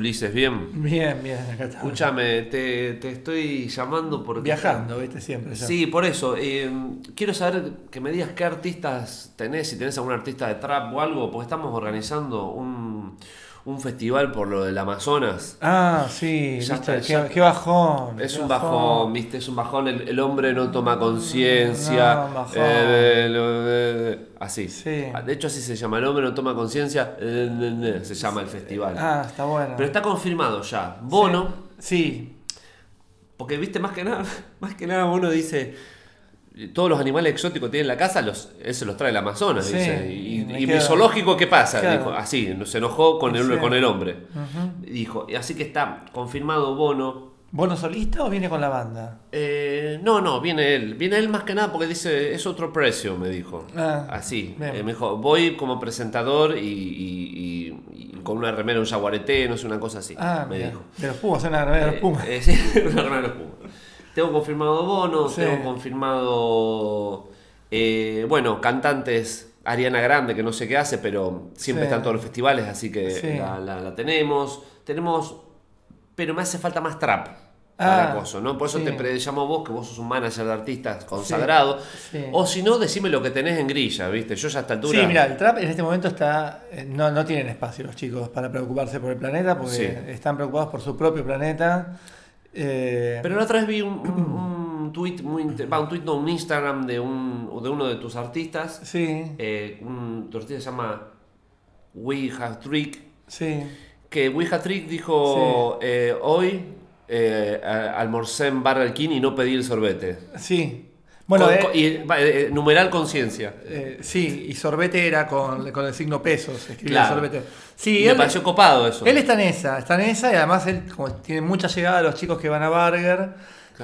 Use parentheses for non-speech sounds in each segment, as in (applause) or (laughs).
¿Cómo estás, Ulises? ¿Bien? Bien, bien, acá está. Escúchame, te, te estoy llamando porque... Viajando, viste, siempre. ya. Sí, por eso. eh, quiero saber que me digas qué artistas tenés, si tenés algún artista de trap o algo, porque estamos organizando un, un festival por lo del Amazonas. Ah, sí, Ya viste, está, qué, ya- qué bajón. Es qué un bajón, viste, es un bajón, el, el hombre no toma conciencia. No, bajón. eh, eh, así. Sí. De hecho así se llama, el hombre no toma conciencia, eh, se llama el festival. Ah, está bueno. Pero está confirmado ya. Bono, Sí, porque viste más que nada, (laughs) más que nada Bono dice todos los animales exóticos que tiene en la casa los, se los trae el Amazonas, Sí, dice. y Y, mi zoológico, ¿qué pasa? Claro. Dijo, así, se enojó con el, Sí. con el hombre. Ujú. Dijo, y así que está confirmado Bono. ¿Bono solista o viene con la banda? Eh, no, no, viene él. Viene él más que nada porque dice, es otro precio, me dijo. Ah, Así. Eh, me dijo, voy como presentador y, con una remera, un jaguarete, no sé, una cosa así. Ah, me dijo. De los Pumas, una remera de los Eh, Pumas. eh, (laughs) sí, una remera de los Pumas. Tengo confirmado Bono, Sí. tengo confirmado, eh, bueno, cantantes, Ariana Grande, que no sé qué hace, pero siempre Sí. está en todos los festivales, así que Sí. la, la- la tenemos. Tenemos, pero me hace falta más trap. Para Ah, coso, ¿no? Por eso te llamo a vos, que vos sos un manager de artistas consagrado. O si no, decime lo que tenés en grilla, ¿viste? Yo ya a esta altura. Sí, mira, el trap en este momento está. eh, No, no tienen espacio los chicos para preocuparse por el planeta porque están preocupados por su propio planeta. Eh, Pero la otra vez vi un, un, un tweet muy inter- va, un tweet no, un Instagram de un de uno de tus artistas. sí, Eh, un tu artista se llama We Have Trick. sí. Que We Have Trick dijo eh, hoy eh, almorcé en Burger King y no pedí el sorbete. Sí. Bueno, Con- eh, con- y, va, eh, numeral conciencia. eh, sí, y sorbete era con, con el signo pesos, escribía Claro. sorbete. Sí, me él, pareció copado eso. él está en esa, está en esa y además él como tiene mucha llegada a los chicos que van a Burger.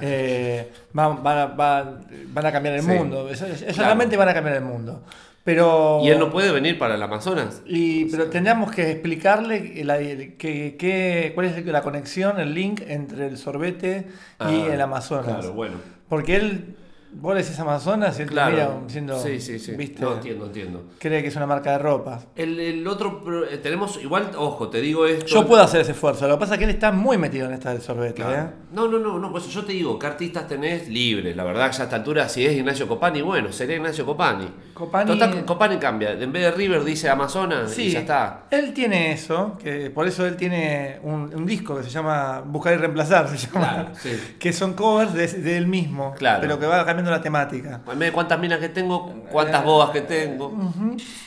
eh, van, van a, van- van a cambiar el Sí. mundo. Ellos, ellos Claro. realmente van a cambiar el mundo. Pero. Y él no puede venir para el Amazonas. Y, pero tendríamos que explicarle la- que, que- cuál es la conexión, el link entre el sorbete y Ah, el Amazonas. Claro, bueno. Porque él, vos le decís Amazonas y él te Claro. mira diciendo, sí, sí, sí. ¿viste? No entiendo, entiendo. cree que es una marca de ropa. El, el otro, eh, tenemos, igual, ojo, te digo esto. Yo puedo hacer ese esfuerzo, lo que pasa es que él está muy metido en esta del sorbete. Claro. ¿eh? No, no, no, no, pues yo te digo, ¿qué artistas tenés libres? La verdad, ya a esta altura, si es Ignacio Copani, bueno, sería Ignacio Copani. Copani- Total, Copani cambia. En vez de River dice Amazonas y ya está. él tiene eso, que por eso él tiene un, un disco que se llama Buscar y Reemplazar, se llama, Claro, sí. (laughs) que son covers de, de él mismo, Claro. pero que va cambiando la temática. En vez de cuántas minas que tengo, cuántas bodas que tengo.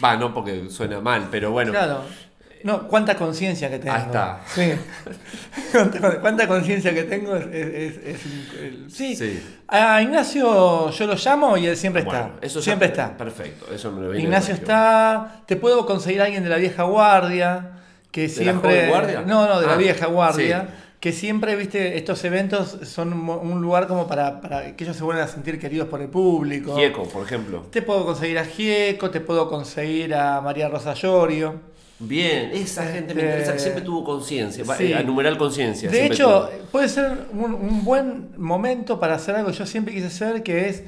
Va, no porque suena mal, pero bueno. Claro. No, cuánta conciencia que tengo. Ahí está. Sí. (laughs) cuánta, conciencia que tengo es, es- es- es increíble. sí. Sí. A Ignacio yo lo llamo y él siempre Bueno, está. eso ya- siempre está. Perfecto, eso me lo viene Ignacio de está. Te puedo conseguir a alguien de la vieja guardia. Que la siempre. joven guardia? No, no, de la Ah, vieja guardia. sí. Que siempre, viste, estos eventos son un, lugar como para, para que ellos se vuelvan a sentir queridos por el público. Gieco, por ejemplo. Te puedo conseguir a Gieco, te puedo conseguir a María Rosa Llorio. Bien, esa gente me Este, interesa, que siempre tuvo conciencia, va, sí. eh, a numeral conciencia. De hecho, tuvo. puede ser un, un buen momento para hacer algo que yo siempre quise hacer, que es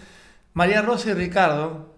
María Rosa y Ricardo.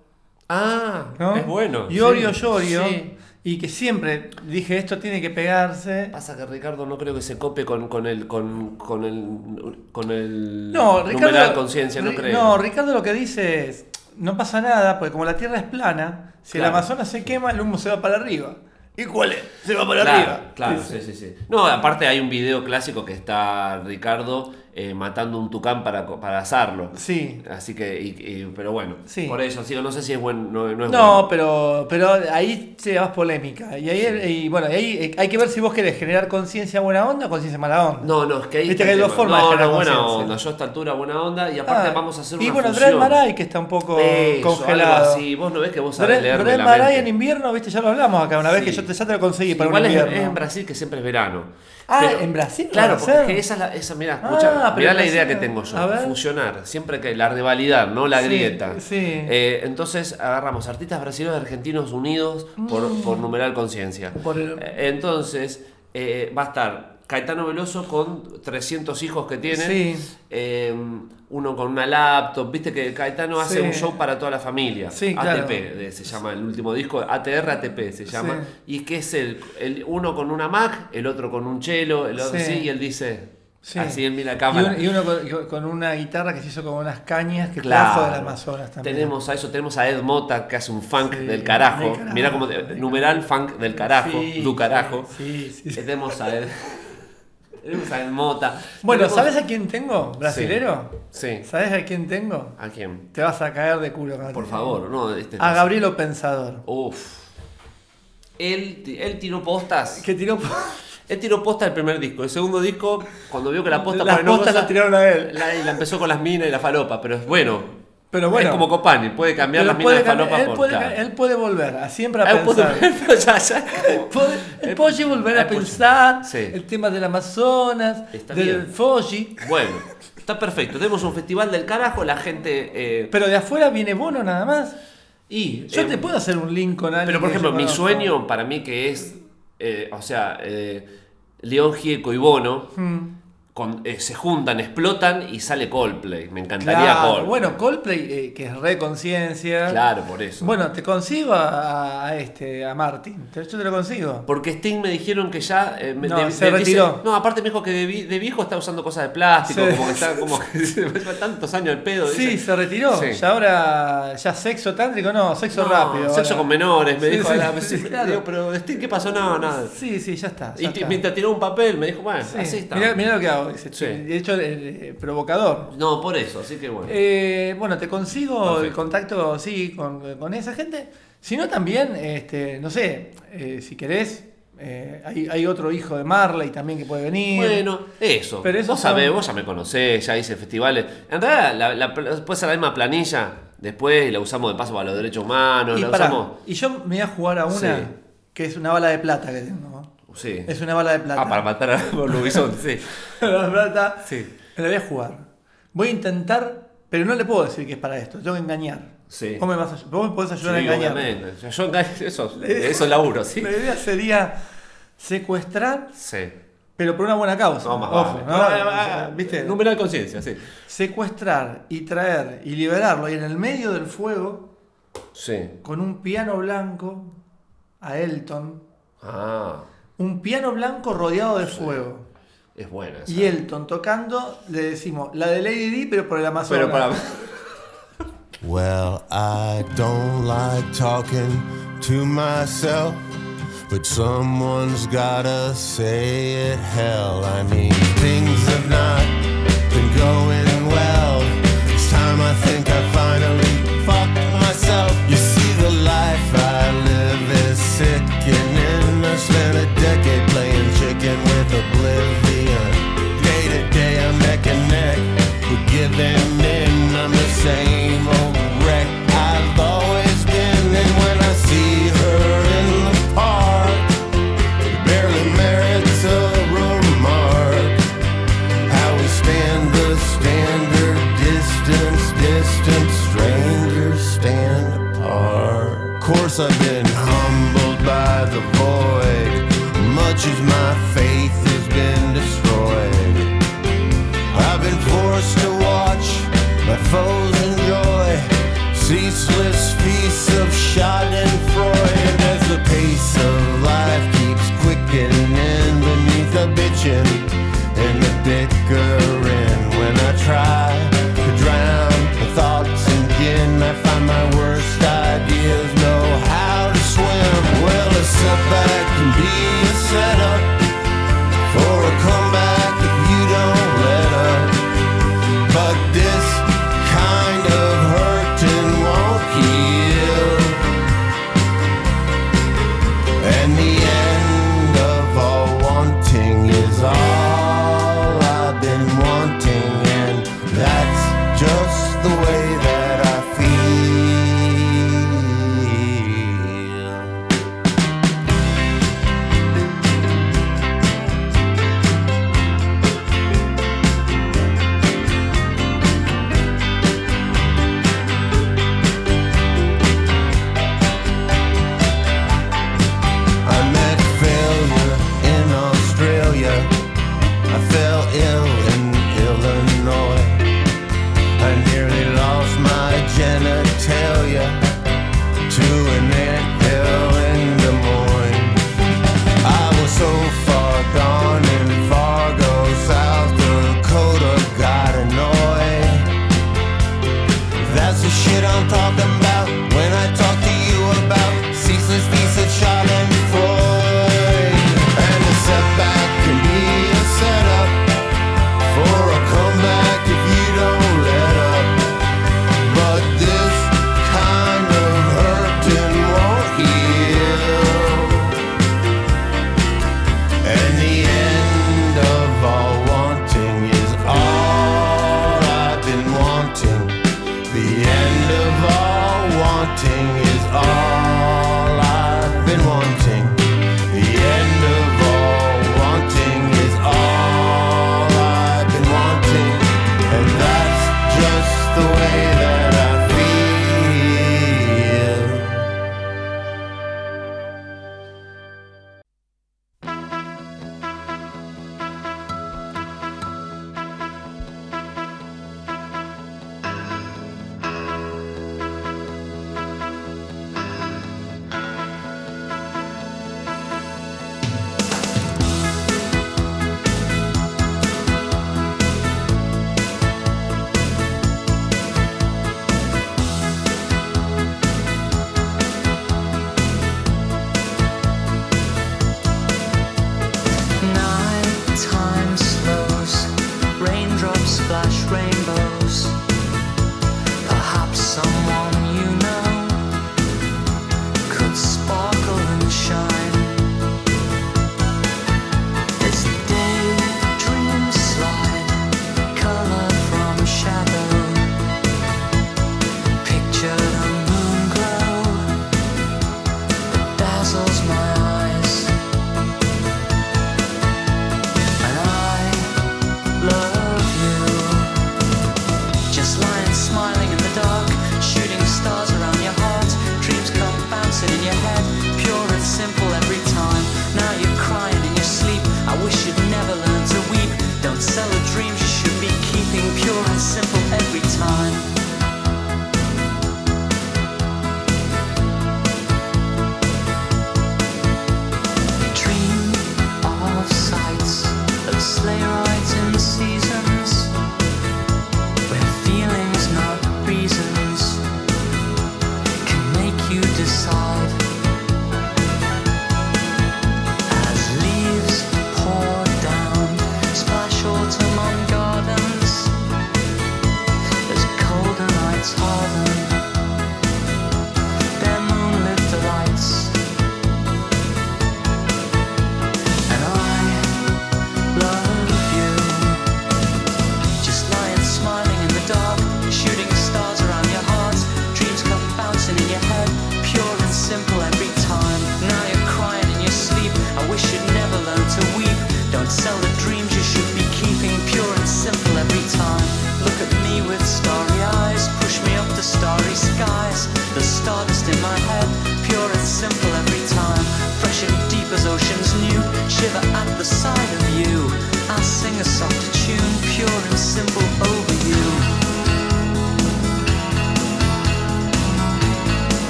Ah, ¿no? es bueno. Iorio sí, Llorio. sí. Y que siempre dije, esto tiene que pegarse. Pasa que Ricardo no creo que se cope con, con el con, con el con el No, Ricardo. conciencia, no creo. No, Ricardo lo que dice es: no pasa nada, porque como la tierra es plana, si Claro. el Amazonas se quema, el humo se va para arriba. ¿Y cuál es? Se va para claro, arriba. claro, Sí, sí, sí, sí. No, aparte hay un video clásico que está Ricardo eh, matando un tucán para, para asarlo. Sí. Así que, y- y- pero bueno, Sí. por eso, sí, no sé si es bueno, no, no es No, bueno. pero, pero ahí se vas polémica. Y ahí, y bueno, y ahí eh, hay que ver si vos querés generar conciencia buena onda o conciencia mala onda. No, no, es que ahí Viste que hay dos formas de No, generar no, buena onda. Yo a esta altura buena onda y aparte Ah, vamos a hacer Y una bueno, fusión. Dred Maray, que está un poco Eso, congelado. así. Vos no ves que vos sabés Dred, leerme Dred Maray en invierno, viste, ya lo hablamos acá una vez Sí. que yo te, ya te lo conseguí para un es, invierno. es en Brasil que siempre es verano. Ah, ¿en Brasil Claro, porque es que esa es la, esa, mira, Ah, escucha, mirá la idea que tengo yo. Fusionar, siempre que la rivalidad, no la Sí, grieta. sí. Eh, entonces agarramos artistas brasileños y argentinos unidos por, por numeral conciencia. Mm. El- Eh, Entonces eh, va a estar Caetano Veloso con 300 hijos que tiene. Sí. Eh, uno con una laptop. Viste que Caetano hace Sí. un show para toda la familia. Sí, ATP claro. se llama el último disco. ATR ATP se llama. Y que es el, el- uno con una Mac, el otro con un chelo, el otro Sí. y él dice. Sí. Así él mira la Y, cámara. un- y uno con, con una guitarra que se hizo con unas cañas que Claro. trajo del Amazonas también. Tenemos a eso, tenemos a Ed Mota que hace un funk Sí, del carajo. del carajo, Mira como numeral funk del carajo, Sí, du carajo. Sí, sí. Tenemos a Ed. (laughs) tenemos a Ed Mota. Bueno, Tenemos- ¿sabes a quién tengo? ¿Brasilero? Sí. ¿Sabes a quién tengo? ¿A quién? Te vas a caer de culo. cuando Por favor, no. Este A Gabrielo Pensador. Uf. Él, ti- él tiró postas. Que tiró. Él tiró postas el primer disco. El segundo disco, cuando vio que la posta Las por ahí no postas la tiraron a él. La, y la empezó con las minas y la falopa, pero es bueno. Pero bueno. Es como Copani, puede cambiar las minas de falopa él, por puede, él puede volver a siempre a Él puede- pensar. pero (laughs) ya- ya- (laughs) Él puede, él puede volver a pensar Sí. el tema del Amazonas, Está del bien. Fuji. Bueno, está perfecto. Tenemos un festival del carajo, la gente. eh, Pero de afuera viene Bono nada más. y. Yo eh, te puedo hacer un link con alguien. Pero por ejemplo, mi sueño para mí que es. eh, o sea, eh, León Gieco y Bono Mm. Con- eh, se juntan, explotan y sale Coldplay. Me encantaría Claro, Coldplay. bueno, Coldplay, eh, que es re conciencia. Claro, por eso. Bueno, te consigo a, a este, a Martin. Te- Yo te lo consigo. Porque Sting me dijeron que ya. eh, No, de- se de- retiró. dice- no, aparte me dijo que de, de viejo está usando cosas de plástico, Sí. como que está como que (laughs) tantos años el pedo. Sí, dice. se retiró. Sí. Ya ahora, ya sexo tántrico, no, sexo No, rápido. Sexo ahora. con menores, me Sí, dijo. la- claro. digo, pero Sting, ¿qué pasó? No, nada. Sí, sí, ya está. Y ya está. mientras tiró un papel, me dijo, bueno, Sí, así está. Mirá, mirá lo que hago. Sí. De hecho, el provocador. No, por eso, así que bueno. Eh, bueno, te consigo el contacto, sí, con, con esa gente. Si no, también, este, no sé, eh, si querés, eh, hay, hay otro hijo de Marley también que puede venir. Bueno, eso. Pero eso vos sabés, son- vos ya me conocés, ya hice festivales. En realidad, la, la- puede ser la misma planilla. Después la usamos de paso para los derechos humanos, y, la pará, usamos. y yo me voy a jugar a una Sí. que es una bala de plata que tengo. Sí. Es una bala de plata. Ah, para matar a (laughs) Lubizón, sí. la plata. Sí. Me la voy a jugar. Voy a intentar, pero no le puedo decir que es para esto. Tengo que engañar. Sí. Vos me, vas a- vos me podés ayudar a Sí, engañar. obviamente. Yo, yo engaño- eso, (laughs) eso laburo, ¿sí? La idea sería secuestrar, Sí. pero por una buena causa. No, más Ojo, vale. ¿no? O sea, ah, ¿Viste? Número de conciencia, sí. Secuestrar y traer y liberarlo y en el medio del fuego, Sí. con un piano blanco a Elton. Ah, Un piano blanco rodeado de fuego. es buena esa. Y Elton tocando, le decimos, la de Lady Di, pero por el Amazonas. Pero para. (laughs) Well, I don't like talking to myself, but someone's gotta say it. Hell, I mean, things have not been going well. It's time I think I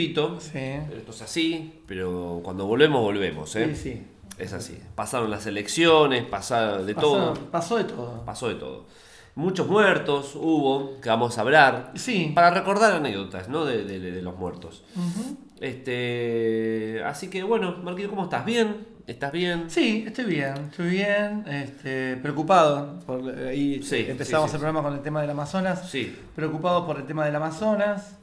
tiempito. Sí. Esto es así, pero cuando volvemos, volvemos, ¿eh? Sí, sí. Es así. Pasaron las elecciones, pasaron de todo. Pasó, de todo. Pasó de todo. Muchos muertos hubo, que vamos a hablar. Sí. Para recordar anécdotas, ¿no? De, de- de los muertos. Este. Así que bueno, Marquito, ¿cómo estás? ¿Bien? ¿Estás bien? Sí, estoy bien, estoy bien, este, preocupado. Por, Sí, empezamos sí, sí, el programa con el tema del Amazonas. Sí. Preocupado por el tema del Amazonas.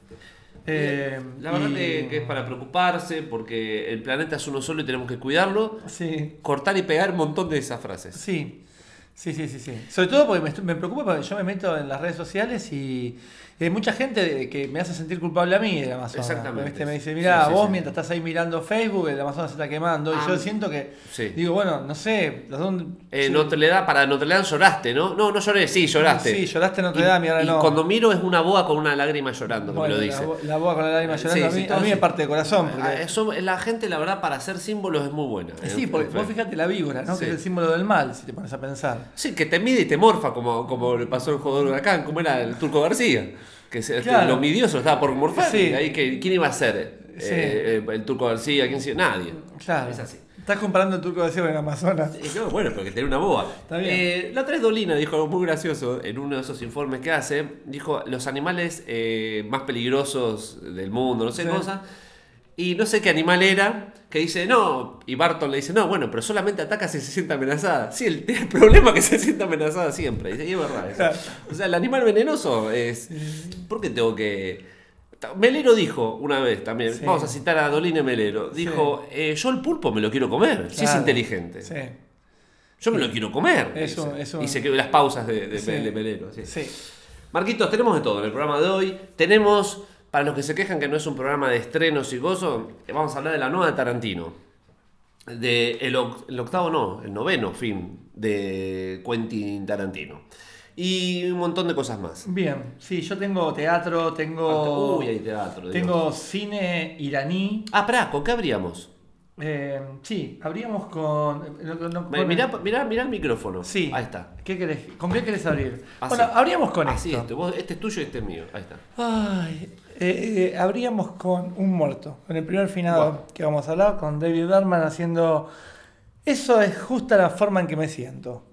Eh, La verdad y- que, es para preocuparse, porque el planeta es uno solo y tenemos que cuidarlo. Sí, Cortar y pegar un montón de esas frases. sí, sí, sí, sí, sí. Sobre todo porque me, me preocupa porque yo me meto en las redes sociales y hay mucha gente que me hace sentir culpable a mí del Amazonas. Exactamente. ¿Viste? Me dice, mira, Sí, sí, vos sí. mientras estás ahí mirando Facebook, el Amazonas se está quemando. Ah, y yo siento que, sí. digo, bueno, no sé, ¿las dónde- Eh, sí. Notre Dame, para Notre Dame lloraste, ¿no? No, no lloré, sí, lloraste. Sí, lloraste en Notre Dame y ahora no. cuando miro es una boa con una lágrima llorando, que Bueno, me lo la, dice. bo- la boca con la lágrima Sí, llorando, a sí, mí, a mí sí. me parte de corazón. porque- Ah, eso, la gente, la verdad, para hacer símbolos es muy buena. sí, Eh, porque fue- vos fíjate la víbora, ¿no? Sí. Que es el símbolo del mal, si te pones a pensar. Sí, que te mide y te morfa, como, como le pasó el jugador de Huracán, como era el Turco García. Que se, Claro. lo estaba por morfar. Sí. y ahí que, ¿Quién iba a ser? Sí. Eh, eh, el Turco García, ¿quién se- Nadie. Claro. Es así. Estás comparando el turco Sierra en el Amazonas. Yo, bueno, porque tenía una boa. Está bien. Eh, la tres Dolina dijo algo muy gracioso en uno de esos informes que hace. Dijo los animales eh, más peligrosos del mundo, no sé Sí. cosa. Y no sé qué animal era, que dice, no, y Barton le dice, no, bueno, pero solamente ataca si se siente amenazada. Sí, el, (laughs) el problema es que se siente amenazada siempre. Dice, y es verdad. eso. Claro. O sea, el animal venenoso es... ¿Por qué tengo que...? Melero dijo una vez también, Sí. vamos a citar a Dolina Melero, dijo, eh, yo el pulpo me lo quiero comer, si es Claro. inteligente. Sí. Yo me lo quiero comer. Es dice. un- es un- Y se quedó las pausas de, de, de Melero. Marquitos, tenemos de todo en el programa de hoy. Tenemos, para los que se quejan que no es un programa de estrenos y gozo, eh, vamos a hablar de la nueva de Tarantino. De el, oc- el octavo, no, el noveno film de Quentin Tarantino. Y un montón de cosas más. Bien, sí, yo tengo teatro, tengo. Uy, hay teatro. Dios. Tengo cine iraní. Ah, pará, ¿con qué abríamos? Eh, sí, habríamos con. no- no- con- Mirá, mirá, mirá el micrófono. Sí. Ahí está. ¿Qué querés? ¿Con qué querés abrir? Así. Bueno, habríamos con Así esto. este. Vos- este es tuyo y este es mío. Ahí está. Ay, eh, eh, habríamos con un muerto, con el primer finado Guau. que vamos a hablar, con David Berman haciendo. Eso es justa la forma en que me siento.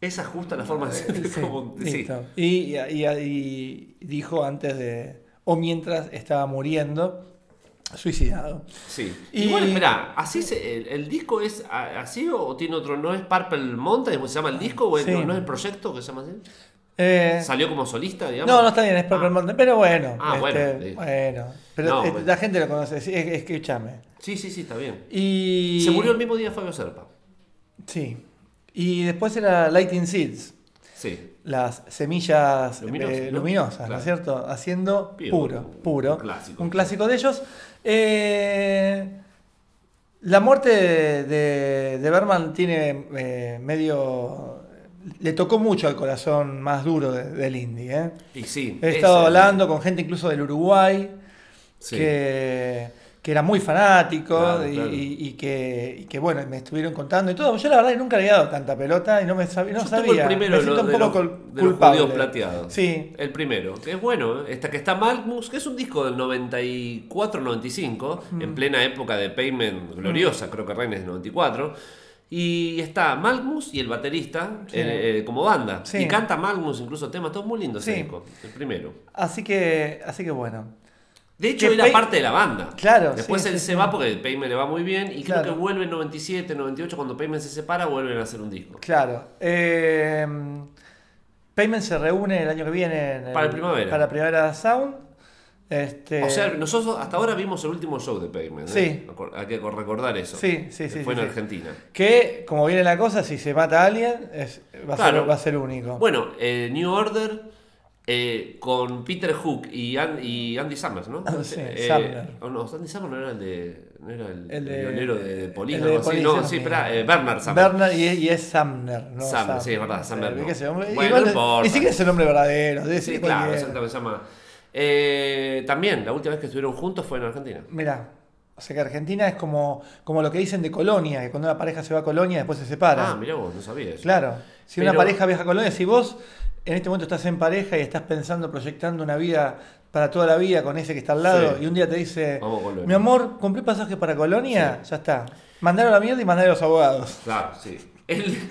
Esa es justa la forma de. Sí, como- sí. Y, y- y- dijo antes de. O mientras estaba muriendo, suicidado. Sí. Y- Igual, espera, ¿así se- el, el disco es así o tiene otro? ¿No es Purple Mountain? ¿Se llama el disco o Sí. no, no es el proyecto que se llama así? Eh, ¿Salió como solista, digamos? no, no está bien, es Purple Ah. Mountain, pero bueno. Ah, bueno, este, sí. bueno. Pero No, eh, bueno. la gente lo conoce, es, escúchame. Sí, sí, sí, está bien. Y. Se murió el mismo día Fabio Serpa. Sí. Y después era Lighting Seeds. Sí. las semillas Luminosas, eh, ¿no? luminosas, ¿no Claro. es cierto? Haciendo Puro, puro, puro. un clásico. Un clásico de ellos. Eh, la muerte de, de- de Berman tiene eh, medio... Le tocó mucho al corazón más duro de- del indie. ¿eh? Y sí. He ese- estado hablando con gente incluso del Uruguay Sí. que, que era muy fanático Claro, y, claro. y- y que, y que, bueno, me estuvieron contando y todo. Yo la verdad que nunca le había dado tanta pelota y no me sabía. No Yo sabía. el primero me siento un de poco los- cul- de los culpable. plateados. Sí, El primero, que es bueno, ¿eh? Esta que está Malmus, que es un disco del 94-95, Mm. en plena época de Payment gloriosa, creo que Reina es del 94. Y está Malmus y el baterista Sí. eh, eh, como banda. Sí. Y canta Malmus incluso temas, todo muy lindo ese Sí. disco, el primero. así que, así que bueno. De hecho, Que era Pay- parte de la banda. Claro, Después él se va porque Payment le va muy bien. Y creo que vuelve en 97, 98, cuando Payment se separa, vuelven a hacer un disco. Claro. Eh, Payment se reúne el año que viene en Para el primavera. Para Primavera Sound. Este, O sea, nosotros hasta ahora vimos el último show de Payment. ¿eh? Sí. Hay que recordar eso. Sí, sí, que sí, Fue sí, en sí. Argentina. que, como viene la cosa, si se mata a alguien, es, va, a Claro. ser, va a ser único. Bueno, eh, New Order eh, con Peter Hook y, An- y Andy Summers, ¿no? Sí, Eh, Sumner. oh, no, Andy Summers no era el de. No era el, El de- violero de, de Police, el de. Police, No, no, sí, espera, eh, Bernard Sumner. Bernard y, y es Sumner, ¿no? Sumner, sí, es verdad, Sumner Eh, no. Bueno, Igual importa. Ni siquiera es el nombre verdadero. Sí, claro, exactamente se llama. Eh, también, la última vez que estuvieron juntos fue en Argentina. Mirá, o sea que Argentina es como, como lo que dicen de Colonia, que cuando una pareja se va a Colonia después se separa. Ah, mirá vos, no sabía eso. Claro. Si Pero- una pareja viaja a Colonia, si vos en este momento estás en pareja y estás pensando, proyectando una vida para toda la vida con ese que está al lado, Sí. y un día te dice, mi amor, compré pasaje para Colonia, ya está. Mandaron a la mierda y mandaron a los abogados. Claro, sí. El,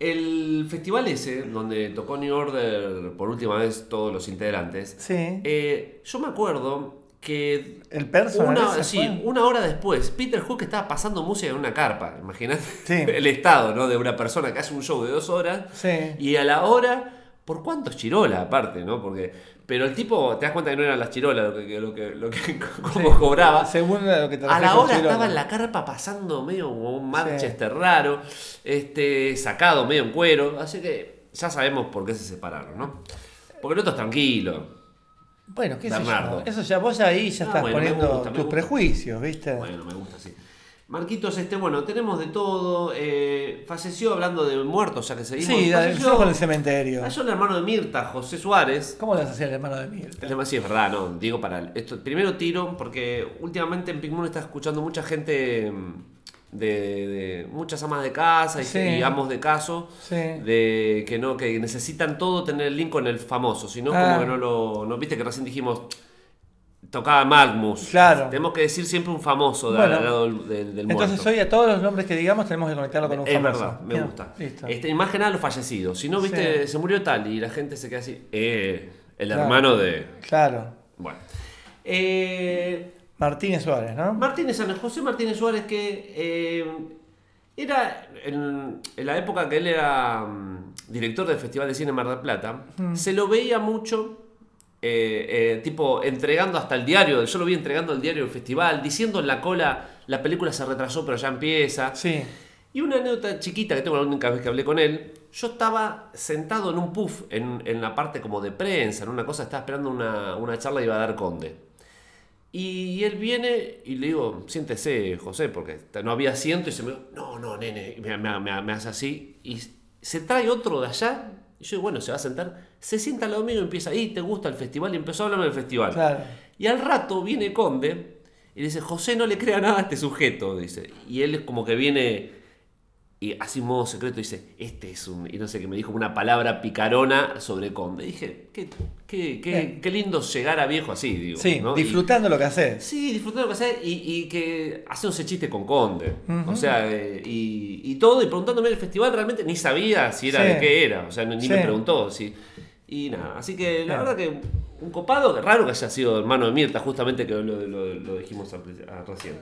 el festival ese, donde tocó New Order por última vez todos los integrantes, Sí. eh, yo me acuerdo que El personal una, sí, fue. una hora después, Peter Hook estaba pasando música en una carpa. Imagínate Sí. (laughs) el estado ¿no? de una persona que hace un show de dos horas Sí. y a la hora, ¿por cuántos chirolas aparte? ¿no? Porque, pero el tipo, te das cuenta que no eran las chirolas lo que, lo que, lo que (laughs) como cobraba. Según lo que te A la hora estaba en la carpa pasando medio como un Manchester raro, este, sacado medio en cuero, así que ya sabemos por qué se separaron, ¿no? Porque el otro es tranquilo. Bueno, qué sé yo. Eso ya, vos ahí ya Ah, estás bueno, poniendo gusta, tus prejuicios, ¿viste? Bueno, me gusta así. Marquitos, este, bueno, tenemos de todo. eh, falleció hablando de muertos, ya que seguimos. sí, falleció, con el cementerio. falleció el hermano de Mirta, José Suárez. ¿Cómo le vas a hacer el hermano de Mirta? El sí es verdad, no, digo para el- esto. Primero tiro, porque últimamente en Pink Moon está escuchando mucha gente mm, de, de muchas amas de casa y, Sí. y amos de caso, Sí. de que no, que necesitan todo tener el link con el famoso, si no, Ah. como que no lo. No viste que recién dijimos. Tocaba Magnus. Claro. Tenemos que decir siempre un famoso de- Bueno. al lado del, del, del Entonces muerto. hoy a todos los nombres que digamos tenemos que conectarlo con un Es famoso. verdad, me Bien, gusta. Listo. Este, más que nada los fallecidos. Si no, viste, Sí. se murió tal y la gente se queda así. Eh, el Claro. hermano de. Claro. Bueno. Eh, Martínez Suárez, ¿no? Martínez San José Martínez Suárez que eh, era en, en la época que él era mm, director del Festival de Cine Mar del Plata, Mm. se lo veía mucho eh, eh, tipo entregando hasta el diario, yo lo vi entregando el diario del festival, diciendo en la cola la película se retrasó pero ya empieza. Sí. Y una anécdota chiquita que tengo la única vez que hablé con él, yo estaba sentado en un puff, en, en la parte como de prensa, en una cosa, estaba esperando una, una charla y iba a dar Conde. Y él viene y le digo, siéntese, José, porque no había asiento y se me dijo, no, no, nene, me- me- me hace así. Y se trae otro de allá, y yo digo, bueno, se va a sentar, se sienta al lado mío y empieza, ¿y te gusta el festival? Y empezó a hablarme del festival. Claro. Y al rato viene Conde y dice, José no le crea nada a este sujeto, dice. Y él es como que viene y así en modo secreto dice, este es un... Y no sé, que me dijo una palabra picarona sobre Conde. Y dije, qué, qué, qué, qué lindo llegar a viejo así, digo. Sí, ¿no? Y- disfrutando lo que haces. Sí, disfrutando lo que hace y, y que haciéndose chiste con Conde. O sea, eh, y, y todo, y preguntándome el festival, realmente ni sabía si era Sí. de qué era. O sea, ni Sí. me preguntó. Sí. Y nada, así que la verdad que un copado, raro que haya sido hermano de Mirta, justamente que lo, lo- lo dijimos recién.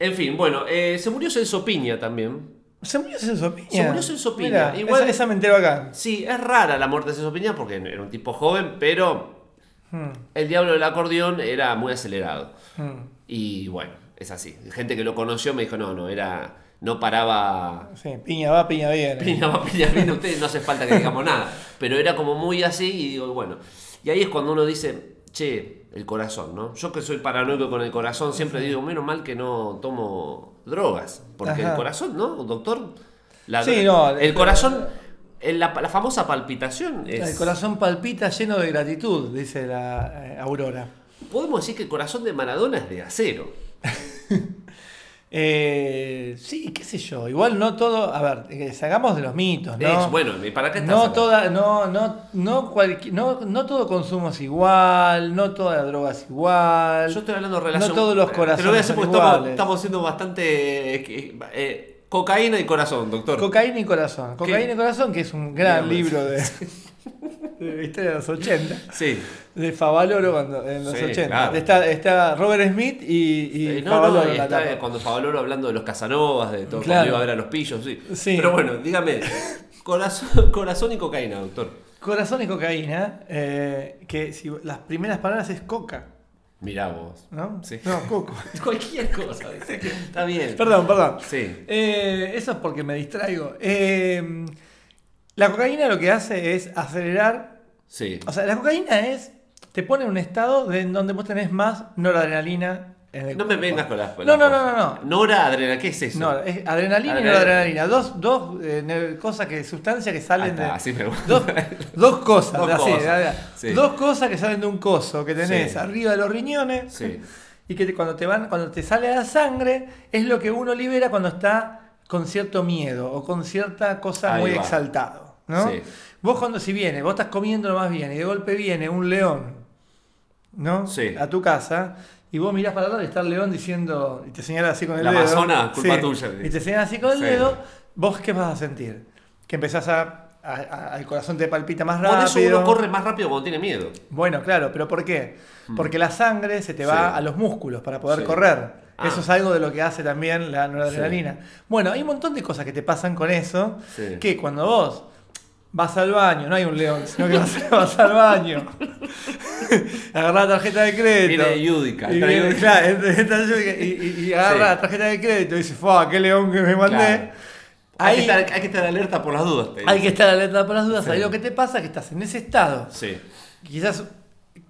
En fin, bueno, eh, se murió Celso Piña también. Se murió Celso Piña. Se murió Celso Piña. Mira, Igual- esa, esa me entero acá. Sí, es rara la muerte de Celso Piña porque era un tipo joven, pero Hmm, el diablo del acordeón era muy acelerado. hmm. Y bueno, es así. Gente que lo conoció me dijo, no, no, era. No paraba. Sí, piña va, piña viene. Piña va, piña viene, ustedes no hace falta que digamos nada. (laughs) Pero era como muy así y digo, bueno. Y ahí es cuando uno dice, che, el corazón, ¿no? Yo que soy paranoico con el corazón, siempre digo, menos mal que no tomo drogas. Porque Ajá. el corazón, ¿no? Doctor. La- Sí, no, El el- corazón, el- la, la famosa palpitación es. El corazón palpita lleno de gratitud, dice la eh, Aurora. podemos decir que el corazón de Maradona es de acero. (laughs) Eh, sí, qué sé yo. Igual no todo. A ver, que salgamos de los mitos, ¿no? Es, bueno, ¿y ¿para qué estás No acá? toda, no, no, no, cualqui- no, no todo consumo es igual, no toda droga es igual. Yo estoy hablando de relación. No todos los Te lo voy a corazones hacer porque estamos, estamos siendo bastante. eh, eh, cocaína y corazón, doctor. Cocaína y corazón. Cocaína y corazón, que es un gran libro de, (laughs) historia de los 80. sí. De Favaloro cuando, en los Sí, 80. claro. Está, está Robert Smith y, y no, Favaloro no, y en la está, tapa. cuando Favaloro hablando de los Casanovas, de todo, Claro. cuando iba a ver a los pillos, sí. Sí. Pero bueno, dígame, corazón, (laughs) corazón y cocaína, doctor. Corazón y cocaína, eh, que si las primeras palabras es coca, Mirá vos. ¿no? Sí. No, coco. (laughs) Cualquier cosa, está bien. perdón, perdón. Sí. Eh, eso es porque me distraigo. Eh, la cocaína lo que hace es acelerar. Sí. O sea, la cocaína es. Te pone en un estado de, en donde vos tenés más noradrenalina en el No me cuerpo. vengas con las No, no, no, no, no. Nora, adrenalina, ¿qué es eso? No, es adrenalina y Adrenalina. noradrenalina. Dos, dos eh, cosas que, sustancias que salen de. así me gusta. Dos, dos cosas, Dos así, cosas, ya, ya. sí. dos cosas que salen de un coso que tenés Sí. arriba de los riñones Sí. y que te- cuando te van, cuando te sale la sangre, es lo que uno libera cuando está con cierto miedo o con cierta cosa Ahí muy va. exaltado. ¿no? Sí. Vos cuando si viene, vos estás comiendo lo más bien y de golpe viene un león, ¿no? Sí. A tu casa. Y vos mirás para lado y está el león diciendo, y te señala así con el La dedo. Amazona, culpa tuya. Y te señala así con el Sí. dedo, vos qué vas a sentir? Que empezás a, a- a- el corazón te palpita más Por rápido. eso uno corre más rápido cuando tiene miedo. Bueno, claro, pero ¿por qué? Porque la sangre se te va Mm. Sí. a los músculos para poder correr. Ah. Eso es algo de lo que hace también la noradrenalina. Bueno, hay un montón de cosas que te pasan con eso, Sí. que cuando vos vas al baño, no hay un león, sino que vas, (laughs) vas al baño, (laughs) agarrás la tarjeta de crédito. Viene Yudica, Y, viene- claro, y, y, y agarra Sí. la tarjeta de crédito y dice, ¡fua, qué león que me mandé! Claro. Hay, Ahí que estar, hay que estar alerta por las dudas. hay que estar alerta por las dudas. Sí. Ahí lo que te pasa es que estás en ese estado Sí. quizás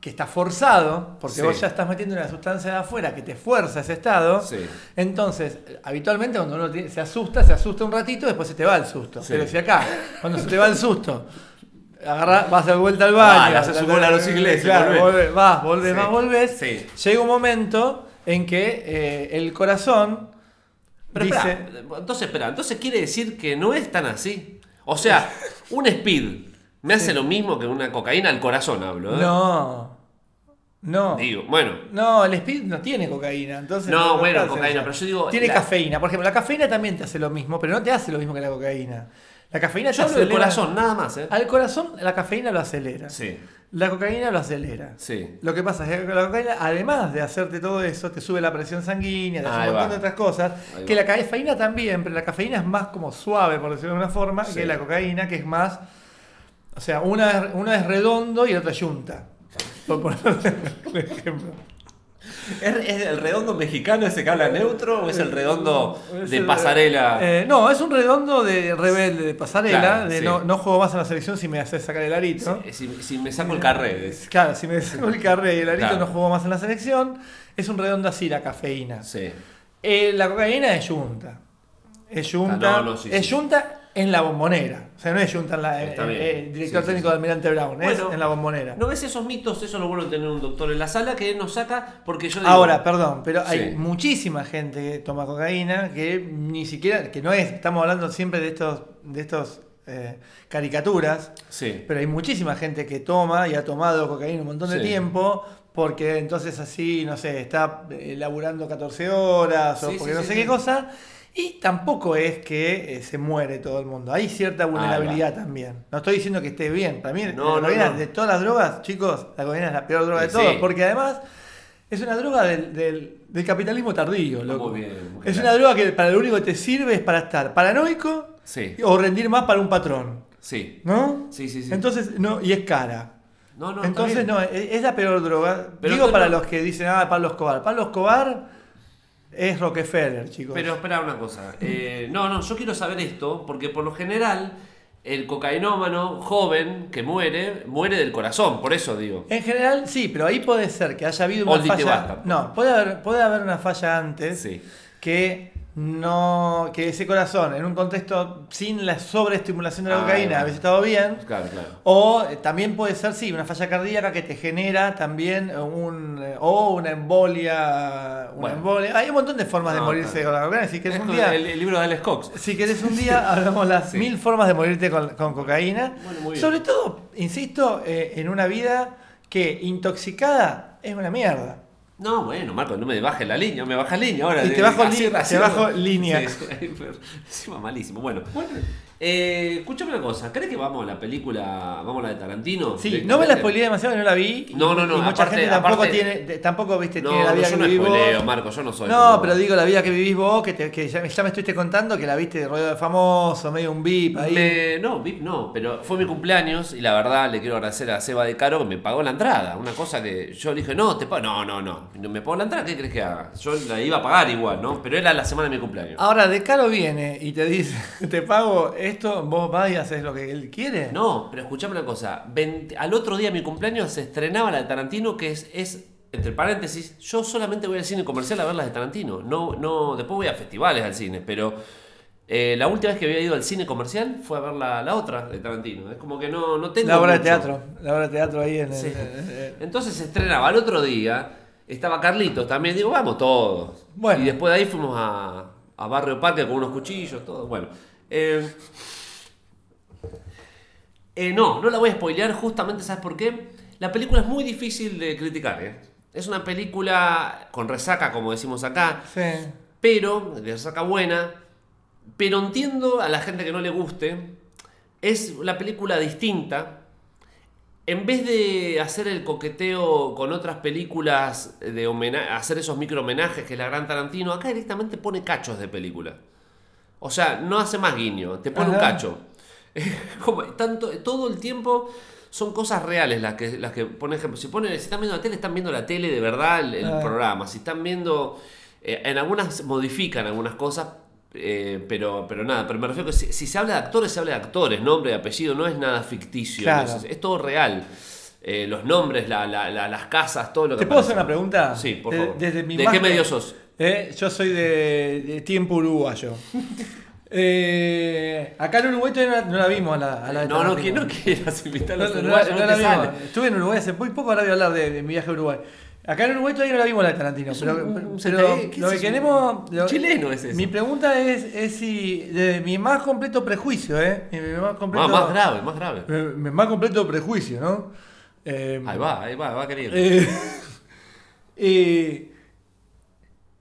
que está forzado, porque Sí. vos ya estás metiendo una sustancia de afuera que te fuerza ese estado. Sí. Entonces, habitualmente cuando uno tiene- se asusta, se asusta un ratito, después se te va el susto. Sí. Pero si acá, cuando se te va el susto, agarrá- vas de vuelta al baño, Ah, haces un gol a los ingleses, claro, volvés. vas, volvés, vas, volvés. Llega un momento en que eh, el corazón Pero dice. espera, entonces espera, entonces quiere decir que no es tan así. O sea, (laughs) un speed me hace lo mismo que una cocaína al corazón, hablo. ¿eh? No. No. Digo, bueno, No, el speed no tiene cocaína, entonces No, bueno, cocaína, pero yo digo, tiene la- cafeína, por ejemplo, la cafeína también te hace lo mismo, pero no te hace lo mismo que la cocaína. La cafeína yo te hablo del corazón, nada más, ¿eh? Al corazón la cafeína lo acelera. Sí, La cocaína lo acelera. sí. Lo que pasa es que la cocaína, además de hacerte todo eso, te sube la presión sanguínea, te hace un montón va. de otras cosas. Ahí Que va. la cafeína también, pero la cafeína es más como suave, por decirlo de una forma, Sí. que la cocaína, que es más. O sea, una, es- una es redondo y la otra es yunta. Por poner (laughs) un ejemplo. ¿Es, el redondo mexicano ese que habla neutro o es el redondo Es de el- pasarela? Eh, no, es un redondo de rebelde, de pasarela, Claro, de sí. no, no juego más en la selección si me haces sacar el arito. si, si me saco el carré. Claro, si me (laughs) saco el carré y el arito Claro. no juego más en la selección. Es un redondo así la cafeína. Sí. Eh, la cocaína es yunta. Es yunta. Ah, no, no, sí, es yunta en la bombonera. O sea, no es yunta en la. Eh, eh, director Sí, sí, técnico sí. de Almirante Brown, es Bueno, en la bombonera. ¿No ves esos mitos? Eso es lo bueno de tener un doctor en la sala que nos saca porque yo digo... Ahora, perdón, pero hay muchísima gente que toma cocaína que ni siquiera, que no es, estamos hablando siempre de estos, de estos eh, caricaturas, Sí. pero hay muchísima gente que toma y ha tomado cocaína un montón de tiempo porque entonces así, no sé, está eh, laburando 14 horas o porque no sé qué cosa. Y tampoco es que eh, se muere todo el mundo. Hay cierta vulnerabilidad también. No estoy diciendo que esté bien. Para mí, No, la no, cocaína, no. de todas las drogas, chicos, la cocaína es la peor droga de Sí. todas. Porque además es una droga del, del- del capitalismo tardío, loco. Muy bien, muy es bien. una droga que para lo único que te sirve es para estar paranoico Sí. o rendir más para un patrón. Sí. ¿No? Sí, sí, sí. Entonces, no, y es cara. No, no, está Entonces, bien. no, es es la peor droga. Pero Digo para no- los que dicen, ah, Pablo Escobar. Pablo Escobar es Rockefeller, chicos. Pero espera una cosa. Eh, no, no, yo quiero saber esto porque por lo general el cocainómano joven que muere, muere del corazón, por eso digo. En general, sí, pero ahí puede ser que haya habido una Oldie falla. basta. No, puede haber, puede haber una falla antes Sí. que no que ese corazón en un contexto sin la sobreestimulación de la Ah, cocaína hubiese estado bien. Claro, claro. O eh, también puede ser, sí, una falla cardíaca que te genera también un. eh, o una embolia. Una Bueno. embolia. Hay un montón de formas de No, morirse claro. con la cocaína. Si querés Es un día. el, el libro de Alex Cox. Si querés un (laughs) día, hablamos las Sí. mil formas de morirte con, con cocaína. Bueno, muy bien. Sobre todo, insisto, eh, en una vida que intoxicada es una mierda. No, bueno, Marco, no me bajes la línea, me bajas línea ahora. Y te bajo así- te bajo línea. Sí, (laughs) malísimo. Bueno, eh, escúchame una cosa, ¿crees que vamos a la película, vamos a la de Tarantino? Sí, no me la spoileé demasiado no la vi. No, no, no, Y mucha aparte- gente tampoco aparte- tiene, tampoco viste, No, tiene la no, vida yo que no vivís vos. spoileo, Marco, yo no soy No, pero digo la vida que vivís vos, que, te- que ya, ya me estuviste contando que la viste de ruido de famoso, medio un beep ahí. Me- no, VIP no, pero fue mi cumpleaños y la verdad le quiero agradecer a Seba de Caro que me pagó la entrada. Una cosa que yo le dije, no, te pago. No, no, no. no me pagó la entrada, ¿qué crees que haga? Yo la iba a pagar igual, ¿no? Pero era la semana de mi cumpleaños. Ahora, de caro viene y te dice, (laughs) te pago esto, vos vas y haces lo que él quiere. No, pero escuchame una cosa. 20 al otro día de mi cumpleaños se estrenaba la de Tarantino, que es, es, entre paréntesis, yo solamente voy al cine comercial a ver las de Tarantino. No, no, después voy a festivales al cine, pero eh, la última vez que había ido al cine comercial fue a ver la, la otra de Tarantino. Es como que no, no tengo. La obra de teatro, la obra de teatro ahí en el... Sí. Entonces se estrenaba al otro día, estaba Carlitos también, digo, vamos todos. Bueno. Y después de ahí fuimos a, a Barrio Parque con unos cuchillos, todo. Bueno. Eh, eh, no, no la voy a spoilear justamente, ¿sabes por qué? La película es muy difícil de criticar, ¿eh? Es una película con resaca, como decimos acá, sí. pero, de resaca buena, pero entiendo a la gente que no le guste, es la película distinta. En vez de hacer el coqueteo con otras películas, de hacer esos micro homenajes que es la gran Tarantino, acá directamente pone cachos de película. O sea, no hace más guiño, te pone un cacho. (laughs) Como tanto, todo el tiempo son cosas reales las que, las que por ejemplo, si, ponen, si están viendo la tele, están viendo la tele de verdad, el, el programa. Si están viendo, eh, en algunas modifican algunas cosas, eh, pero, pero nada, pero me refiero que si, si se habla de actores, se habla de actores, nombre apellido, no es nada ficticio, Claro. es, es todo real. Eh, los nombres, la- la- la- las casas, todo lo que ¿Te puedo hacer una pregunta? Sí, por De- favor. desde mi ¿De más- qué medio sos? Eh, yo soy de, de tiempo uruguayo. (laughs) Eh, acá en Uruguay todavía no, la vimos a la, a la No, no, que no quieras invitar a No, los no, uruguayos, no no la vimos. Estuve en Uruguay hace muy poco, ahora voy a hablar de, de mi viaje a Uruguay. Acá en Uruguay todavía no la vimos la de Tarantino. Es pero un- pero un lo CTE, ¿qué que es queremos. lo- Chileno es eso. Mi pregunta es, es si, de mi más completo prejuicio, ¿eh? Mi, mi más completo, Más, más grave, más grave. mi- mi más completo prejuicio, ¿no? Eh, Ahí va, ahí va, va queriendo. eh, (laughs) eh,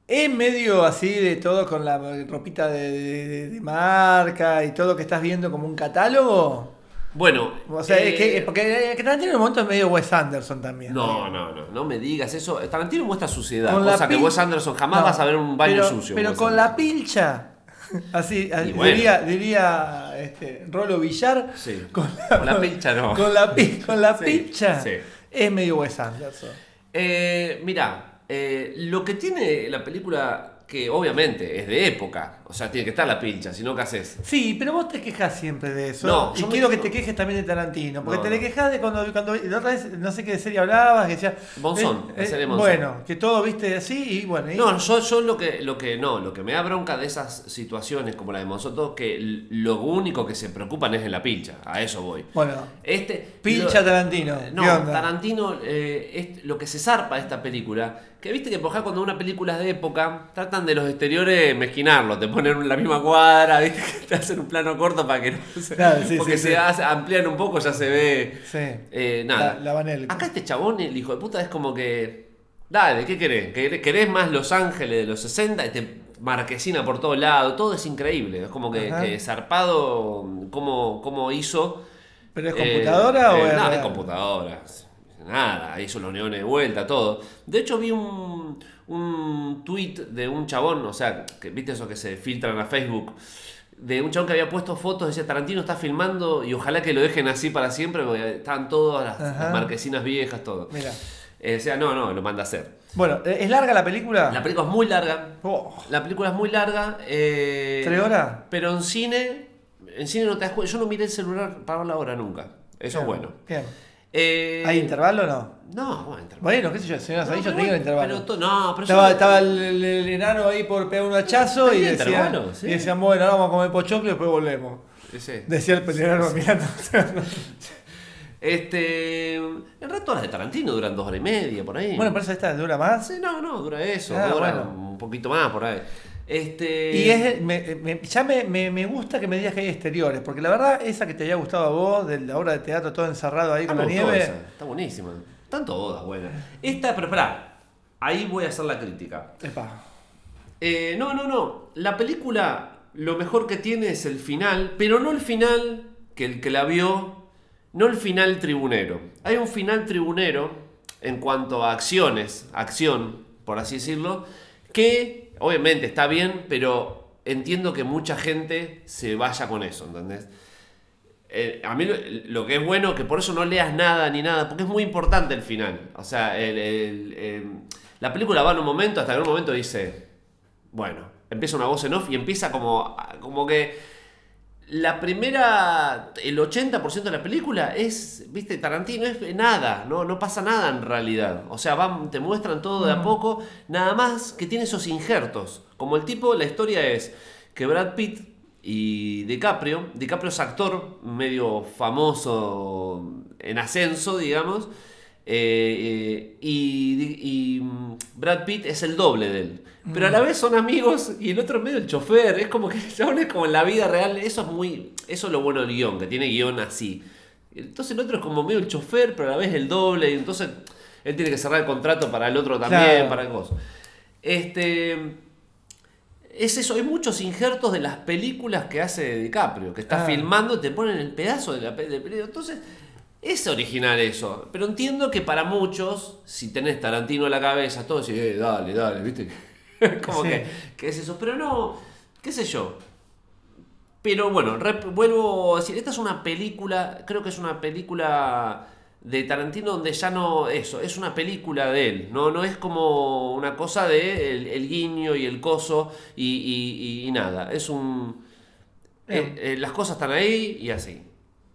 es medio así de todo con la ropita de, de- de marca y todo lo que estás viendo como un catálogo. Bueno, O sea, eh, es que, porque que Tarantino en un momento es medio Wes Anderson también. No, no, no, no me digas eso. Tarantino muestra suciedad, Con cosa que Wes Anderson jamás No, vas a ver un baño pero, sucio. Pero con la pilcha. (laughs) Así, así bueno. diría, diría este, Rolo Villar. Sí. (laughs) Con Con la pilcha no. Con la, con la (laughs) Sí, pilcha. sí. Es medio Wes Anderson. Eh, mira, eh, lo que tiene la película, que obviamente es de época, o sea, tiene que estar la pilcha, si no, ¿qué haces? Sí, pero vos te quejas siempre de eso. No, y yo me quiero que te quejes también de Tarantino. Porque No, te no. le quejas de cuando, cuando. La otra vez, no sé qué serie hablabas, que decía. Monzón, la serie Monzón. Bueno, que todo viste así y bueno. y- No, yo, yo lo que lo que no, lo que me da bronca de esas situaciones como la de Monsoto, que lo único que se preocupan es en la pilcha, a eso voy. Bueno, Este Pilcha lo- Tarantino. No, ¿Qué onda? Tarantino, eh, es- lo que se zarpa de esta película, que viste que por ejemplo cuando una película es de época, tratan de los exteriores mezquinarlo, te ponen en la misma cuadra, viste (laughs) te hacen un plano corto para que no se, Claro, sí, porque sí, se sí. hace- amplían un poco, ya se ve Sí. eh, nada. La-. Acá este chabón, el hijo de puta, es como que. Dale, ¿qué querés? ¿Querés, más Los Ángeles de los 60? Este marquesina por todos lados, todo es increíble. Es como que, que zarpado cómo, cómo hizo. ¿Pero es eh, computadora o eh, No, es computadora. Nada, hizo los neones de vuelta, todo. De hecho, vi un, un tweet de un chabón, o sea, que viste eso que se filtran a Facebook, de un chabón que había puesto fotos, decía Tarantino está filmando y ojalá que lo dejen así para siempre, porque estaban todas las, marquesinas viejas, todo. Mira. Eh, o sea, no, no, lo manda a hacer. Bueno, ¿es larga la película? La película es muy larga. Oh, La película es muy larga. eh, ¿Tres horas? Pero en cine, en cine no te das cuenta. Yo no miré el celular para la hora nunca. Eso es bueno. Bien. Eh, ¿Hay intervalo o no? No, bueno, Bueno, qué sé yo, el Señor de los Anillos tenía intervalo. Pero no, pero Estaba, yo- estaba el, el- el enano ahí por pegar un hachazo y decían, sí. y decían, bueno, ahora vamos a comer pochoclo y después volvemos. Sí. Decía el enano mirando. (laughs) Este. El resto las de Tarantino duran dos horas y media, por ahí. bueno, por eso esta dura más. Sí, no, no, dura eso. Ah, dura bueno. un poquito más por ahí. Este. Y es, me- me- ya me, me- me gusta que me digas que hay exteriores, porque la verdad, esa que te había gustado a vos, de la obra de teatro todo encerrado ahí Ah, con la nieve. esa, Está buenísima. Están todas buenas. Esta, pero pará. Ahí voy a hacer la crítica. Epa. Eh, no, no, no. La película lo mejor que tiene es el final, pero no el final que el que la vio, no el final tribunero. Hay un final tribunero en cuanto a acciones, acción, por así decirlo, que obviamente está bien, pero entiendo que mucha gente se vaya con eso, ¿entendés? Eh, a mí lo, que es bueno, que por eso no leas nada ni nada, porque es muy importante el final. O sea, el- el- la película va en un momento, hasta que en un momento dice, bueno, empieza una voz en off y empieza como, como que la primera, el 80% de la película es, viste, Tarantino es nada, no, no pasa nada en realidad. O sea, van, te muestran todo de a poco, nada más que tiene esos injertos. Como el tipo, la historia es que Brad Pitt y DiCaprio, DiCaprio es actor medio famoso en ascenso, digamos, eh, eh, y, y, mm, Brad Pitt es el doble de él. Pero a la vez son amigos y el otro es medio el chofer. Es como que es como en la vida real. Eso es muy. Eso es lo bueno del guion, que tiene guion así. Entonces el otro es como medio el chofer, pero a la vez el doble. Y entonces él tiene que cerrar el contrato para el otro también, Claro. para el. Este. Es eso, hay muchos injertos de las películas que hace DiCaprio, que está Ah. filmando y te ponen el pedazo de la película. Entonces, es original eso. Pero entiendo que para muchos, si tenés Tarantino en la cabeza, todos decís, eh, dale, dale, ¿viste? (laughs) Como Sí. que, ¿qué es eso? Pero no, qué sé yo. Pero bueno, rep- vuelvo a decir, esta es una película, creo que es una película de Tarantino donde ya no, eso, es una película de él, no, no es como una cosa de el, el guiño y el coso y, y- y nada, es un... Bien. eh, eh, las cosas están ahí y así.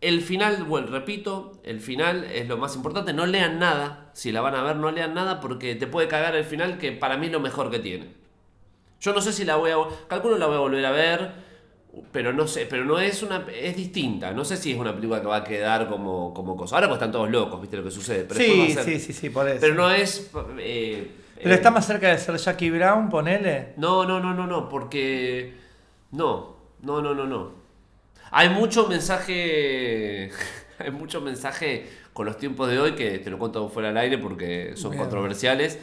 El final, bueno, repito, el final es lo más importante, no lean nada, si la van a ver no lean nada porque te puede cagar el final que para mí es lo mejor que tiene. Yo no sé si la voy a. Calculo la voy a volver a ver. Pero no sé, pero no es una. Es distinta. No sé si es una película que va a quedar como, como cosa. Ahora pues están todos locos, viste lo que sucede. Pero Sí, ser- sí, sí, sí, por eso. Pero no es. eh, Pero eh, está más cerca de ser Jackie Brown, ponele. No, no, no, no, no, porque. No, no, no, no, no. Hay mucho mensaje. (laughs) Hay mucho mensaje con los tiempos de hoy que te lo cuento fuera al aire porque son Bien. controversiales.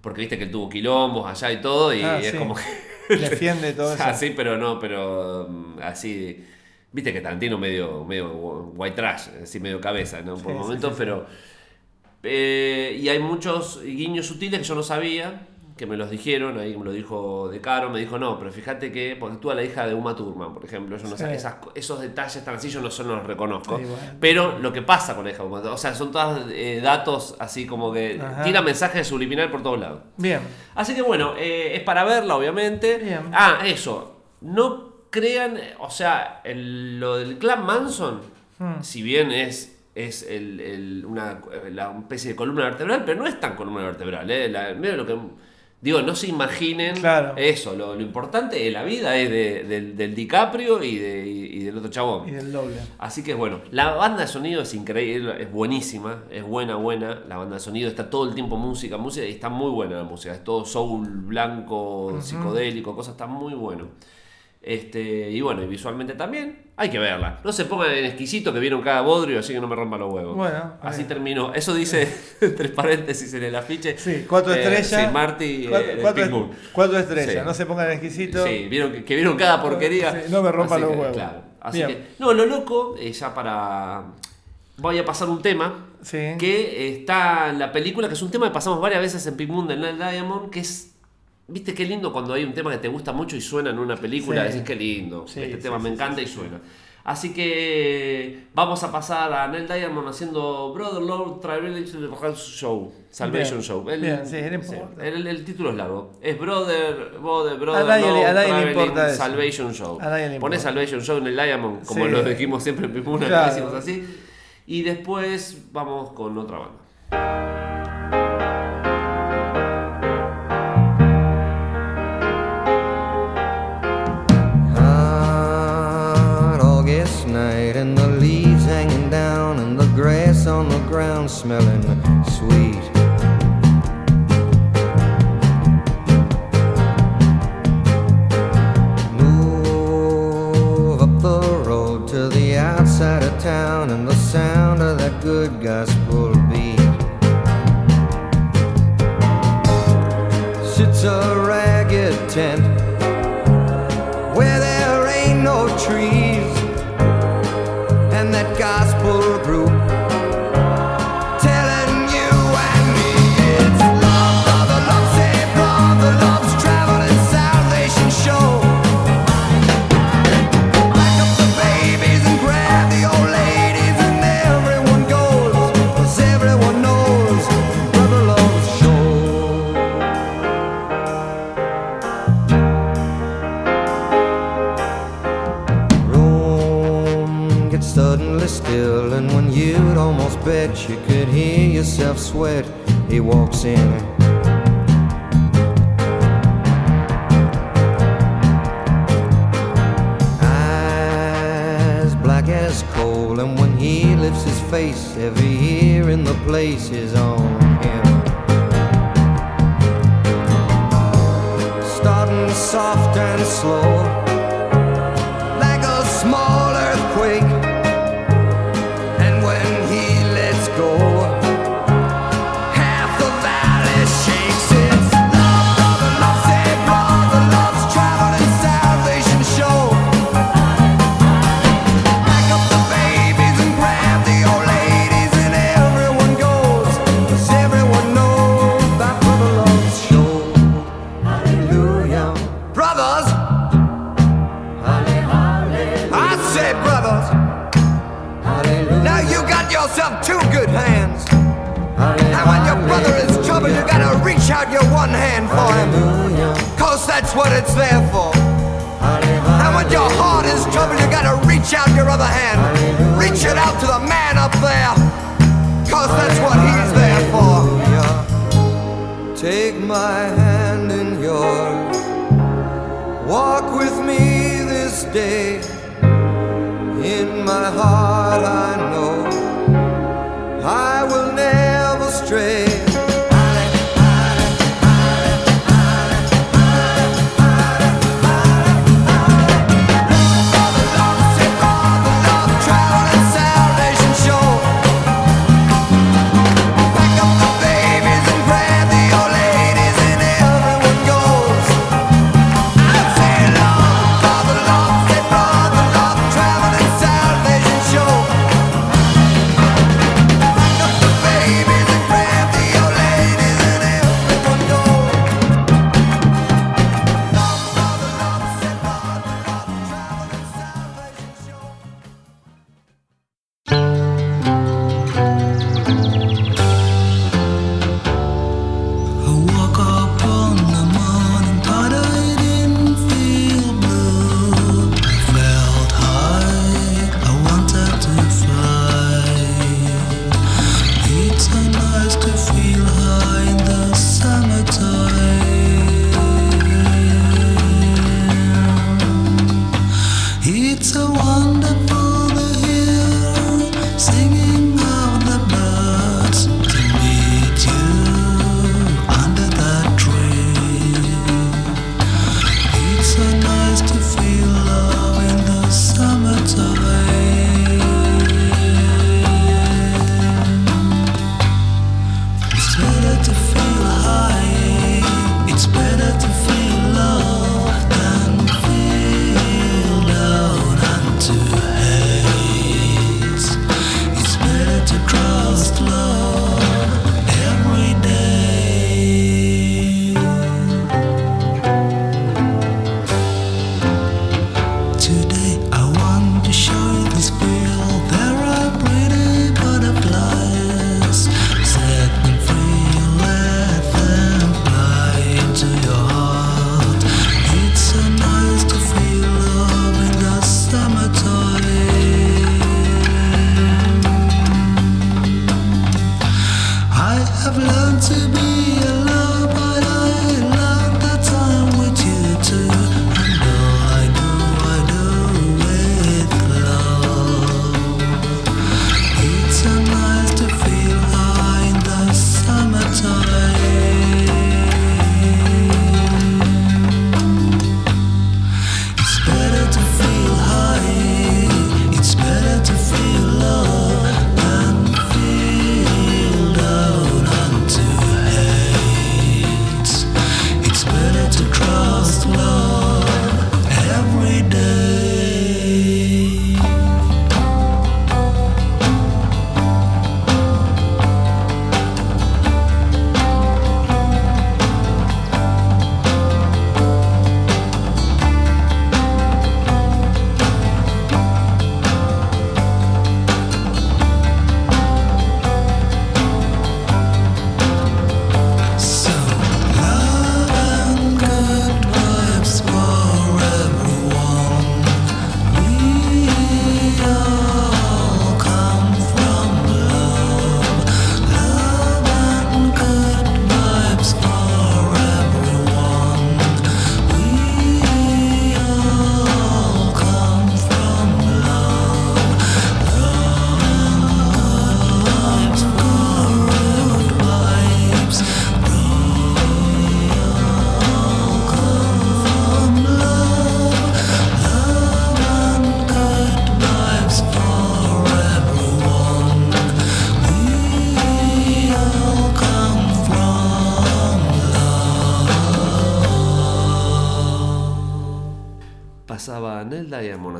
Porque viste que él tuvo quilombos allá y todo, y Ah, es sí. como que. (laughs) Defiende todo (laughs) eso. Ah, sí, pero no, pero mm, así. Viste que Tarantino medio, medio white trash, así medio cabeza, ¿no? Por Sí, momentos, sí. pero. eh, y hay muchos guiños sutiles que yo no sabía, que me los dijeron, ahí me lo dijo De Caro, me dijo, no, pero fíjate que, porque actúa la hija de Uma Thurman, por ejemplo, yo no Sí. sé, esas esos detalles tan así yo no, yo no los reconozco. Sí, bueno. Pero lo que pasa con la hija de Uma Thurman, o sea, son todos eh, datos así como que Ajá. tira mensajes subliminal por todos lados. Bien. Así que bueno, eh, es para verla, obviamente. Bien. Ah, eso. No crean, o sea, el- lo del clan Manson, Hmm. si bien es, es el- el- una, la especie de columna vertebral, pero no es tan columna vertebral. Eh, la- medio lo que, digo, no se imaginen Claro. eso. Lo, lo importante de la vida es de- del, del DiCaprio y, de- y- y del otro chabón. Y del doble. Así que bueno, la banda de sonido es increíble, es buenísima, es buena, buena. La banda de sonido está todo el tiempo música, música y está muy buena la música. Es todo soul, blanco, psicodélico, cosas, está muy bueno. Este, y bueno, y visualmente también hay que verla. No se pongan en exquisito que vieron cada bodrio, así que no me rompan los huevos. Bueno, así terminó. Eso dice, (laughs) (laughs) entre paréntesis en el afiche. Sí, cuatro Eh, estrellas. Sí, Marty, Cuatro, eh, cuatro- estrellas. Sí. No se pongan exquisitos. Sí, vieron que, que vieron cada porquería. Sí, no me rompan los que, huevos. Claro. Así Bien. que, no, lo loco, eh, ya para. Voy a pasar un tema Sí. que está en la película, que es un tema que pasamos varias veces en Pink Moon del Night Diamond, que es. ¿Viste qué lindo cuando hay un tema que te gusta mucho y suena en una película? Sí. Decís qué lindo. Sí, este sí, tema me encanta y suena. Así que vamos a pasar a Neil Diamond haciendo Brother Lord Tribulation Show, Salvation Bien. Show. El, Bien, sí, el- el título es largo. Es Brother, Brother, Brother A Lord Traveling eso. Salvation Show. Importa. Salvation Show en el Diamond, como lo dijimos siempre en Pimuna, Claro. que decimos así. Y después vamos con otra banda. smelling sweet. himself sweat. He walks in. Eyes black as coal, and when he lifts his face, every ear in the place is on him. Starting soft and slow. but you gotta reach out your one hand for him. Cause that's what it's there for. And when your heart is troubled, you gotta reach out your other hand. Reach it out to the man up there. Cause that's what he's there for. Take my hand in yours. Walk with me this day. In my heart I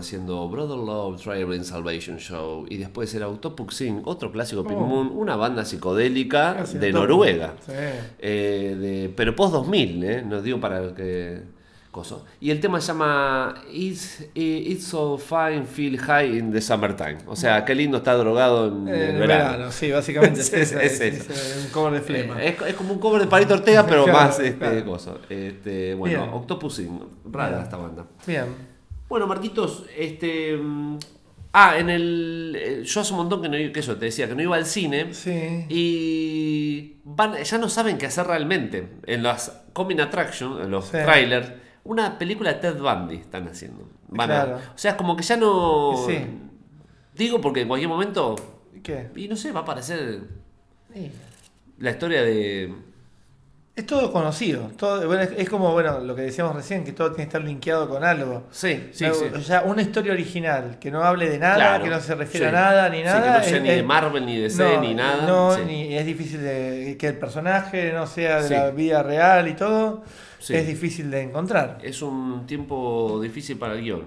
haciendo Brother Love Traveling Salvation Show y después era Autopuxin, otro clásico Pink Oh. Moon, una banda psicodélica Gracias, de. Noruega. Sí. Eh, de- pero post 2000, ¿eh? No digo para que. Coso. Y el tema se llama It's, It's So Fine Feel High in the Summertime. O sea, qué lindo está drogado en, En el verano. verano, sí, básicamente (laughs) es, Es- es es- un cover de flema. Eh, es, es como un cover de Palito Ortega, (laughs) pero Claro, más este, claro. coso. Este, bueno, Bien. Octopussing, rara Bien. esta banda. Bien. Bueno, Marquitos, este. mm, Ah, en el. eh, Yo hace un montón que no iba, que eso, te decía, que no iba al cine. Sí. Y van, ya no saben qué hacer realmente. En las Coming Attraction, en los Sí. trailers, una película de Ted Bundy están haciendo. Van a- Claro. o sea, es como que ya no. Sí. Digo porque en cualquier momento. ¿Qué? Y no sé, va a aparecer Sí. la historia de. Es todo conocido. Todo, bueno, es, es como bueno lo que decíamos recién, que todo tiene que estar linkeado con algo. Sí, sí, No, sí. O sea, una historia original que no hable de nada, Claro, que no se refiere sí. a nada ni Sí, nada. que no sea es- ni de Marvel, ni de no, ni nada. No, Sí. ni es difícil de que el personaje no sea de Sí. la vida real y todo. Sí. Es difícil de encontrar. Es un tiempo difícil para el guion.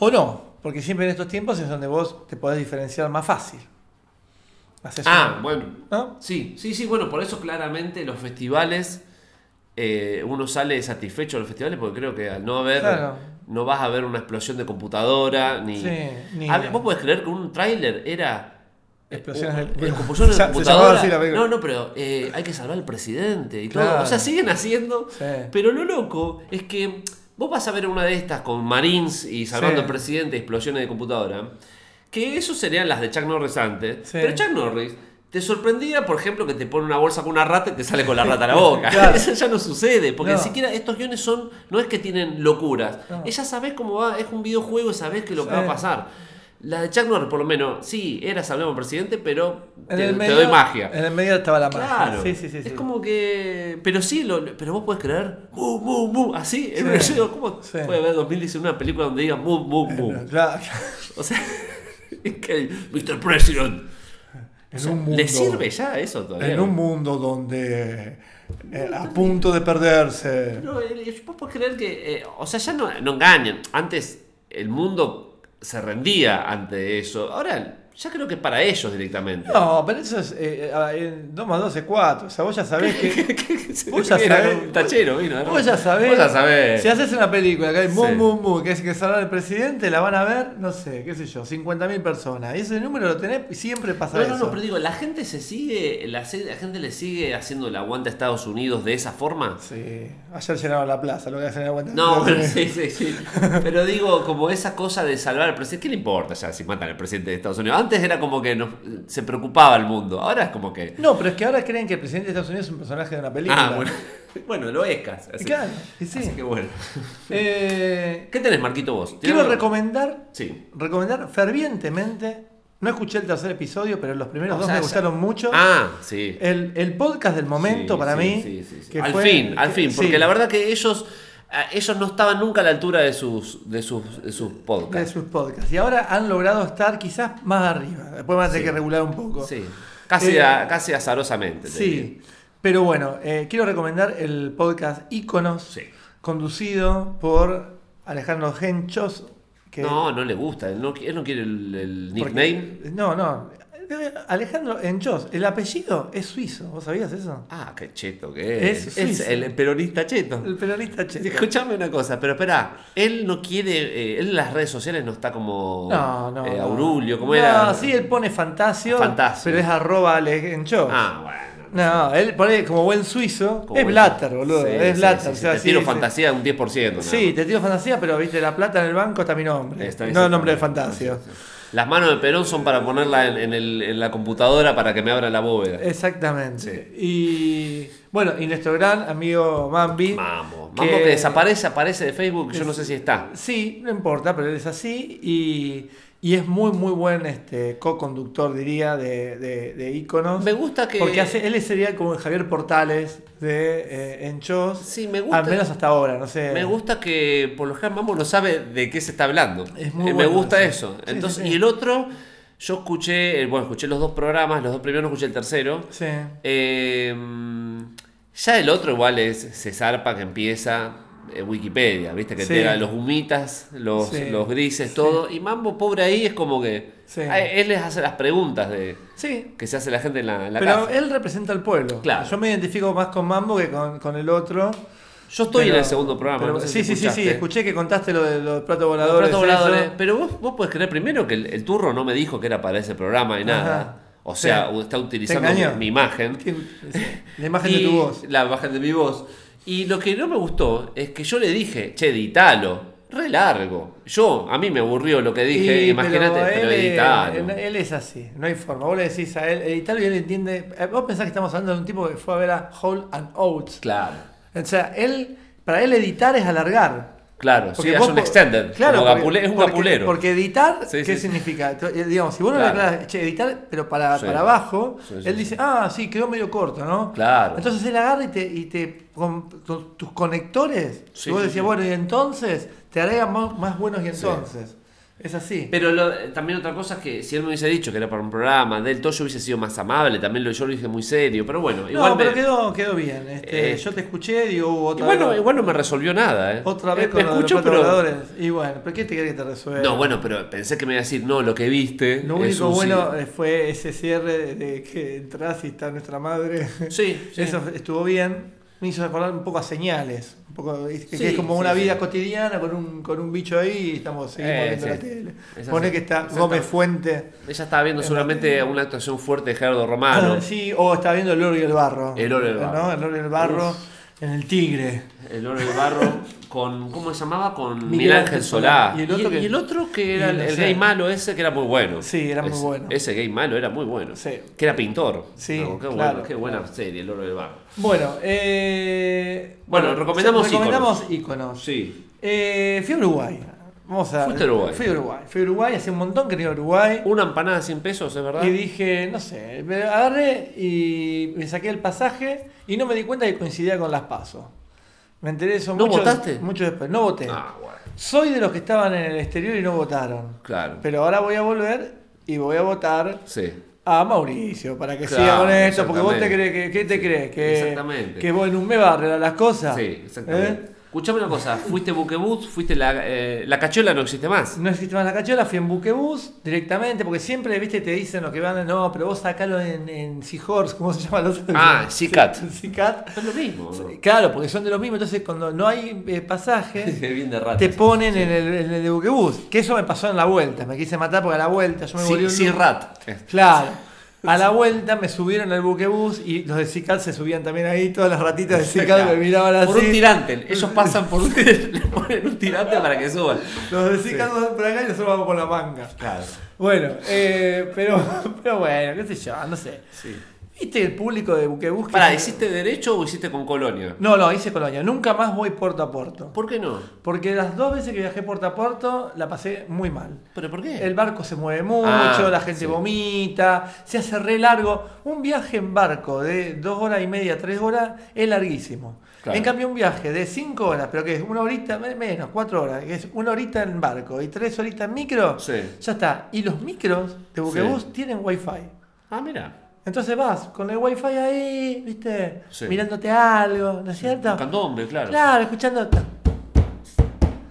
O no, porque siempre en estos tiempos es donde vos te podés diferenciar más fácil. Ah, un- bueno. ¿no? Sí, sí, sí, bueno, por eso claramente los festivales, eh, uno sale satisfecho de los festivales porque creo que al no haber, Claro. no vas a ver una explosión de computadora, ni... Sí, ni- A ver, vos podés creer que un tráiler era... Explosiones eh, de- explosiones Se- de se computadora. así no, no, pero eh, hay que salvar al presidente y todo. O sea, siguen haciendo. Sí. Pero lo loco es que vos vas a ver una de estas con Marines y salvando Sí. al presidente explosiones de computadora. Que eso serían las de Chuck Norris antes. Sí. Pero Chuck Norris te sorprendía, por ejemplo, que te pone una bolsa con una rata y te sale con la rata a la (laughs) boca. Claro. Eso ya no sucede, porque No. ni siquiera estos guiones son, no es que tienen locuras. No. Ella sabés cómo va, es un videojuego y sabés que lo que va a pasar. La de Chuck Norris, por lo menos, sí, era salvemos al presidente, pero te, doy magia. En el medio estaba la magia. Claro. Sí, sí, sí. es como que. Pero sí, lo, pero vos podés creer. Mu, mu, mu. Así. en un ¿Cómo puede haber 2019 una película donde diga mu, mu, mu? (laughs) Claro. O sea. (laughs) Que. Mr. President. En O sea, un mundo- ¿Le sirve ya eso todavía? En un mundo donde eh, a punto de perderse. No, vos podés creer que. eh, o sea, ya no, no engañan. Antes el mundo se rendía ante eso. Ahora ya creo que es para ellos directamente. No, pero eso es. Eh, eh, 2 más 2 es 4. O sea, vos ya sabés que. (laughs) Vos ya sabés- un tachero, vino. ¿no? Vos ya sabés. Vos ya sabés. Si haces una película que hay mu, Sí. mu, mu, que es que salvar al presidente, la van a ver, no sé, qué sé yo, 50.000 personas. Y ese número lo tenés y siempre pasa No, eso. no, no, pero digo, la gente se sigue, la, la gente le sigue haciendo el aguante a Estados Unidos de esa forma. Sí, ayer llenaron la plaza, lo que hacen en aguanta. No, pero sí, sí, sí. Pero digo, como esa cosa de salvar al presidente, ¿qué le importa ya si matan al presidente de Estados Unidos? Antes era como que nos- se preocupaba el mundo, ahora es como que... No, pero es que ahora creen que el presidente de Estados Unidos es un personaje de una película. Ah, bueno. (laughs) Bueno, lo es casi. Así, Claro, sí. así que bueno. (laughs) Eh, ¿Qué tenés, Marquito, vos? ¿Tienes quiero algo? recomendar, Sí. recomendar fervientemente. No escuché el tercer episodio, pero los primeros O dos sea, me gustaron mucho. Ah, sí. El, el podcast del momento Sí, para sí, mí. sí, sí, sí. que Al fue- fin, al fin. Porque la verdad que ellos, ellos no estaban nunca a la altura de sus, de sus, de sus de podcasts. sus podcasts. Y ahora han logrado estar quizás más arriba. Después van a tener Sí. que regular un poco. Sí. Casi, Eh, a- casi azarosamente. diría. Sí. Pero bueno, eh, quiero recomendar el podcast Iconos, Sí. conducido por Alejandro Genchos. Que No, no le gusta. Él no, él no quiere el, el porque- nickname. No, no. Eh, Alejandro Enchos, el apellido es suizo. ¿Vos sabías eso? Ah, qué cheto que es. Es Es, el peronista cheto. El peronista cheto. Escuchame una cosa, pero espera, él no quiere, eh, él en las redes sociales no está como No, no. eh. Aurulio, como no, era. sí, él pone Fantasio, Fantasio. pero es arroba Alejandro. Ah, bueno. No, él pone como buen suizo. Como es Blatter, boludo. Sí, es sí, Blatter. sí, o sí, sea, te tiro sí. fantasía un 10%. nada Sí, te tiro fantasía, pero viste, la plata en el banco está mi nombre. No el nombre de sí. Las manos de Perón son para ponerla en, en el- en la computadora para que me abra la bóveda. Exactamente. Y bueno, y nuestro gran amigo Mambi. Vamos, Mambo que desaparece, aparece de Facebook, yo no sé si está. Sí, no importa, pero él es así. Y, y es muy, muy buen este, co-conductor, diría, de, de, de íconos. Me gusta que. Porque hace, él sería como el Javier Portales de eh, Enchos. Sí, me gusta. Al menos hasta ahora, no sé. Me gusta que por lo general Mambo no sabe de qué se está hablando. Es muy Eh, me bueno gusta eso. Entonces, sí, sí. y el otro, yo escuché, eh, bueno, escuché los dos programas, los dos primeros, no escuché el tercero. Sí. Eh, ya el otro igual es se zarpa que empieza. Eh, Wikipedia, ¿viste? Que Sí. te da los humitas, los, Sí. los grises, Sí. todo. Y Mambo, pobre ahí, es como que. Él les hace las preguntas de que se hace la gente en la, en la pero casa. él representa al pueblo. Claro. Yo me identifico más con Mambo que con, con el otro. Yo estoy Pero- en el segundo programa. pero- no sé sí, si sí, sí, escuché que contaste lo de los platos Los voladores. platos voladores. Pero vos, vos podés creer primero que el, el turro no me dijo que era para ese programa y nada. Ajá. O sea, está utilizando mi, mi imagen. ¿Quién- La imagen de tu voz. La imagen de mi voz. Y lo que no me gustó es que yo le dije, che, editalo. Re largo. Yo, a mí me aburrió lo que dije. Imagínate, pero, editalo. él es así, no hay forma. Vos le decís a él, editarlo y él entiende. eh, Vos pensás que estamos hablando de un tipo que fue a ver a Hall and Oates. Claro, O sea, él, para él editar es alargar. Claro. Porque sí, es un extended. Claro, como porque- gapule- es un porque-. Porque editar, Sí, ¿qué sí. significa? Eh, Digamos, si vos no le Claro. aclarás, che, editar, pero para, para abajo, él sí. dice, ah, sí, quedó medio corto, ¿no? Claro. Entonces él agarra y te, y te con, tus conectores, y vos decías, bueno, y entonces te agrega más, más buenos y entonces. Es así. Pero lo- también otra cosa es que si él me hubiese dicho que era para un programa del todo, yo hubiese sido más amable. También lo, yo lo dije muy serio. Pero bueno, igual no, me- pero quedó, quedó bien. Este, Eh, yo te escuché, digo, hubo otra igual, vez. no, igual no me resolvió nada, ¿eh? Otra Eh, vez con los escucho, pero-. Y bueno, ¿pero qué te querés que te resuelva? No, bueno, pero pensé que me iba a decir, no, lo que viste. Lo es único un bueno sí. eh, fue ese cierre de, de que entras y está nuestra madre. Sí, (laughs) sí. Eso estuvo bien. Me hizo recordar un poco a señales. Un poco, es que es como sí, una sí. vida cotidiana con un, con un bicho ahí y estamos seguimos Eh, viendo la tele. Pone que está. Gómez Fuente. Ella estaba viendo seguramente una actuación fuerte de Gerardo Romano. Ah, sí, o está viendo el oro y el barro. El oro y el barro. ¿no? El oro y el barro en el tigre. El oro del barro con. ¿Cómo se llamaba? Con Miguel Miguel Ángel Solá. Solá. Y el otro que- y el otro que y era el, gay malo ese que era muy bueno. Sí, era muy Ese- bueno. Ese gay malo era muy bueno. Sí. Que era pintor. Sí, No, qué, claro, bueno, qué buena claro. serie, El oro del barro. Bueno, eh, Bueno, recomendamos recomendamos íconos. Sí. Eh, fui a Uruguay. Vamos a Fuiste a Uruguay. Fui a Uruguay. Fui a Uruguay, hace un montón que no iba a Uruguay. Una empanada a 100 pesos, ¿es verdad? Y dije, no sé, me agarré y me saqué el pasaje y no me di cuenta que coincidía con las pasos. Me enteré de eso ¿No mucho, votaste? mucho después. No voté. Ah, bueno. Soy de los que estaban en el exterior y no votaron. Claro. Pero ahora voy a volver y voy a votar Sí. a Mauricio para que Claro, siga con esto. Porque vos te exactamente. crees que, ¿qué te crees? Que, exactamente. que vos en un a arreglar las cosas. Sí, exactamente. ¿Eh? Escuchame una cosa, fuiste buquebús, fuiste la, eh, la cachola no existe más. No existe más la cachola, fui en buquebús directamente, porque siempre, viste, te dicen lo que van, no, pero vos sacalo en, en Seahorse, ¿cómo se llama? Los, Ah, Seacat. (laughs) Seacat. Es lo mismo. ¿no? Claro, porque son de lo mismo, entonces cuando no hay eh, pasaje, (laughs) Bien de ratas. te ponen en, el, en el de buquebús. Que eso me pasó en la vuelta, me quise matar porque a la vuelta yo me volví Sí, un sí, rat. Claro. A la vuelta me subieron al buquebús y los de Cicat se subían también ahí, todas las ratitas de Cicat me miraban así. Por un tirante. Ellos pasan por un (laughs) le ponen un tirante para que suban. Los de Cicat van por acá y nosotros vamos con la manga. Claro. Bueno, eh, pero, (laughs) pero bueno, qué sé yo, no sé. Sí. ¿Viste el público de Buquebus? que- Pará, ¿hiciste derecho o hiciste con Colonia? No, no, hice Colonia. Nunca más voy puerto a puerto. ¿Por qué no? Porque las dos veces que viajé puerto a puerto la pasé muy mal. ¿Pero por qué? El barco se mueve mucho, Ah, la gente sí. vomita, se hace re largo. Un viaje en barco de dos horas y media, tres horas, es larguísimo. Claro. En cambio, un viaje de cinco horas, pero que es una horita, me- menos, cuatro horas, que es una horita en barco y tres horitas en micro, Sí. ya está. Y los micros de Buquebus Sí. tienen wifi. Ah, mira. Entonces vas con el wifi ahí, viste, Sí. mirándote algo, ¿no es cierto? Un candombe, claro. Claro, escuchando.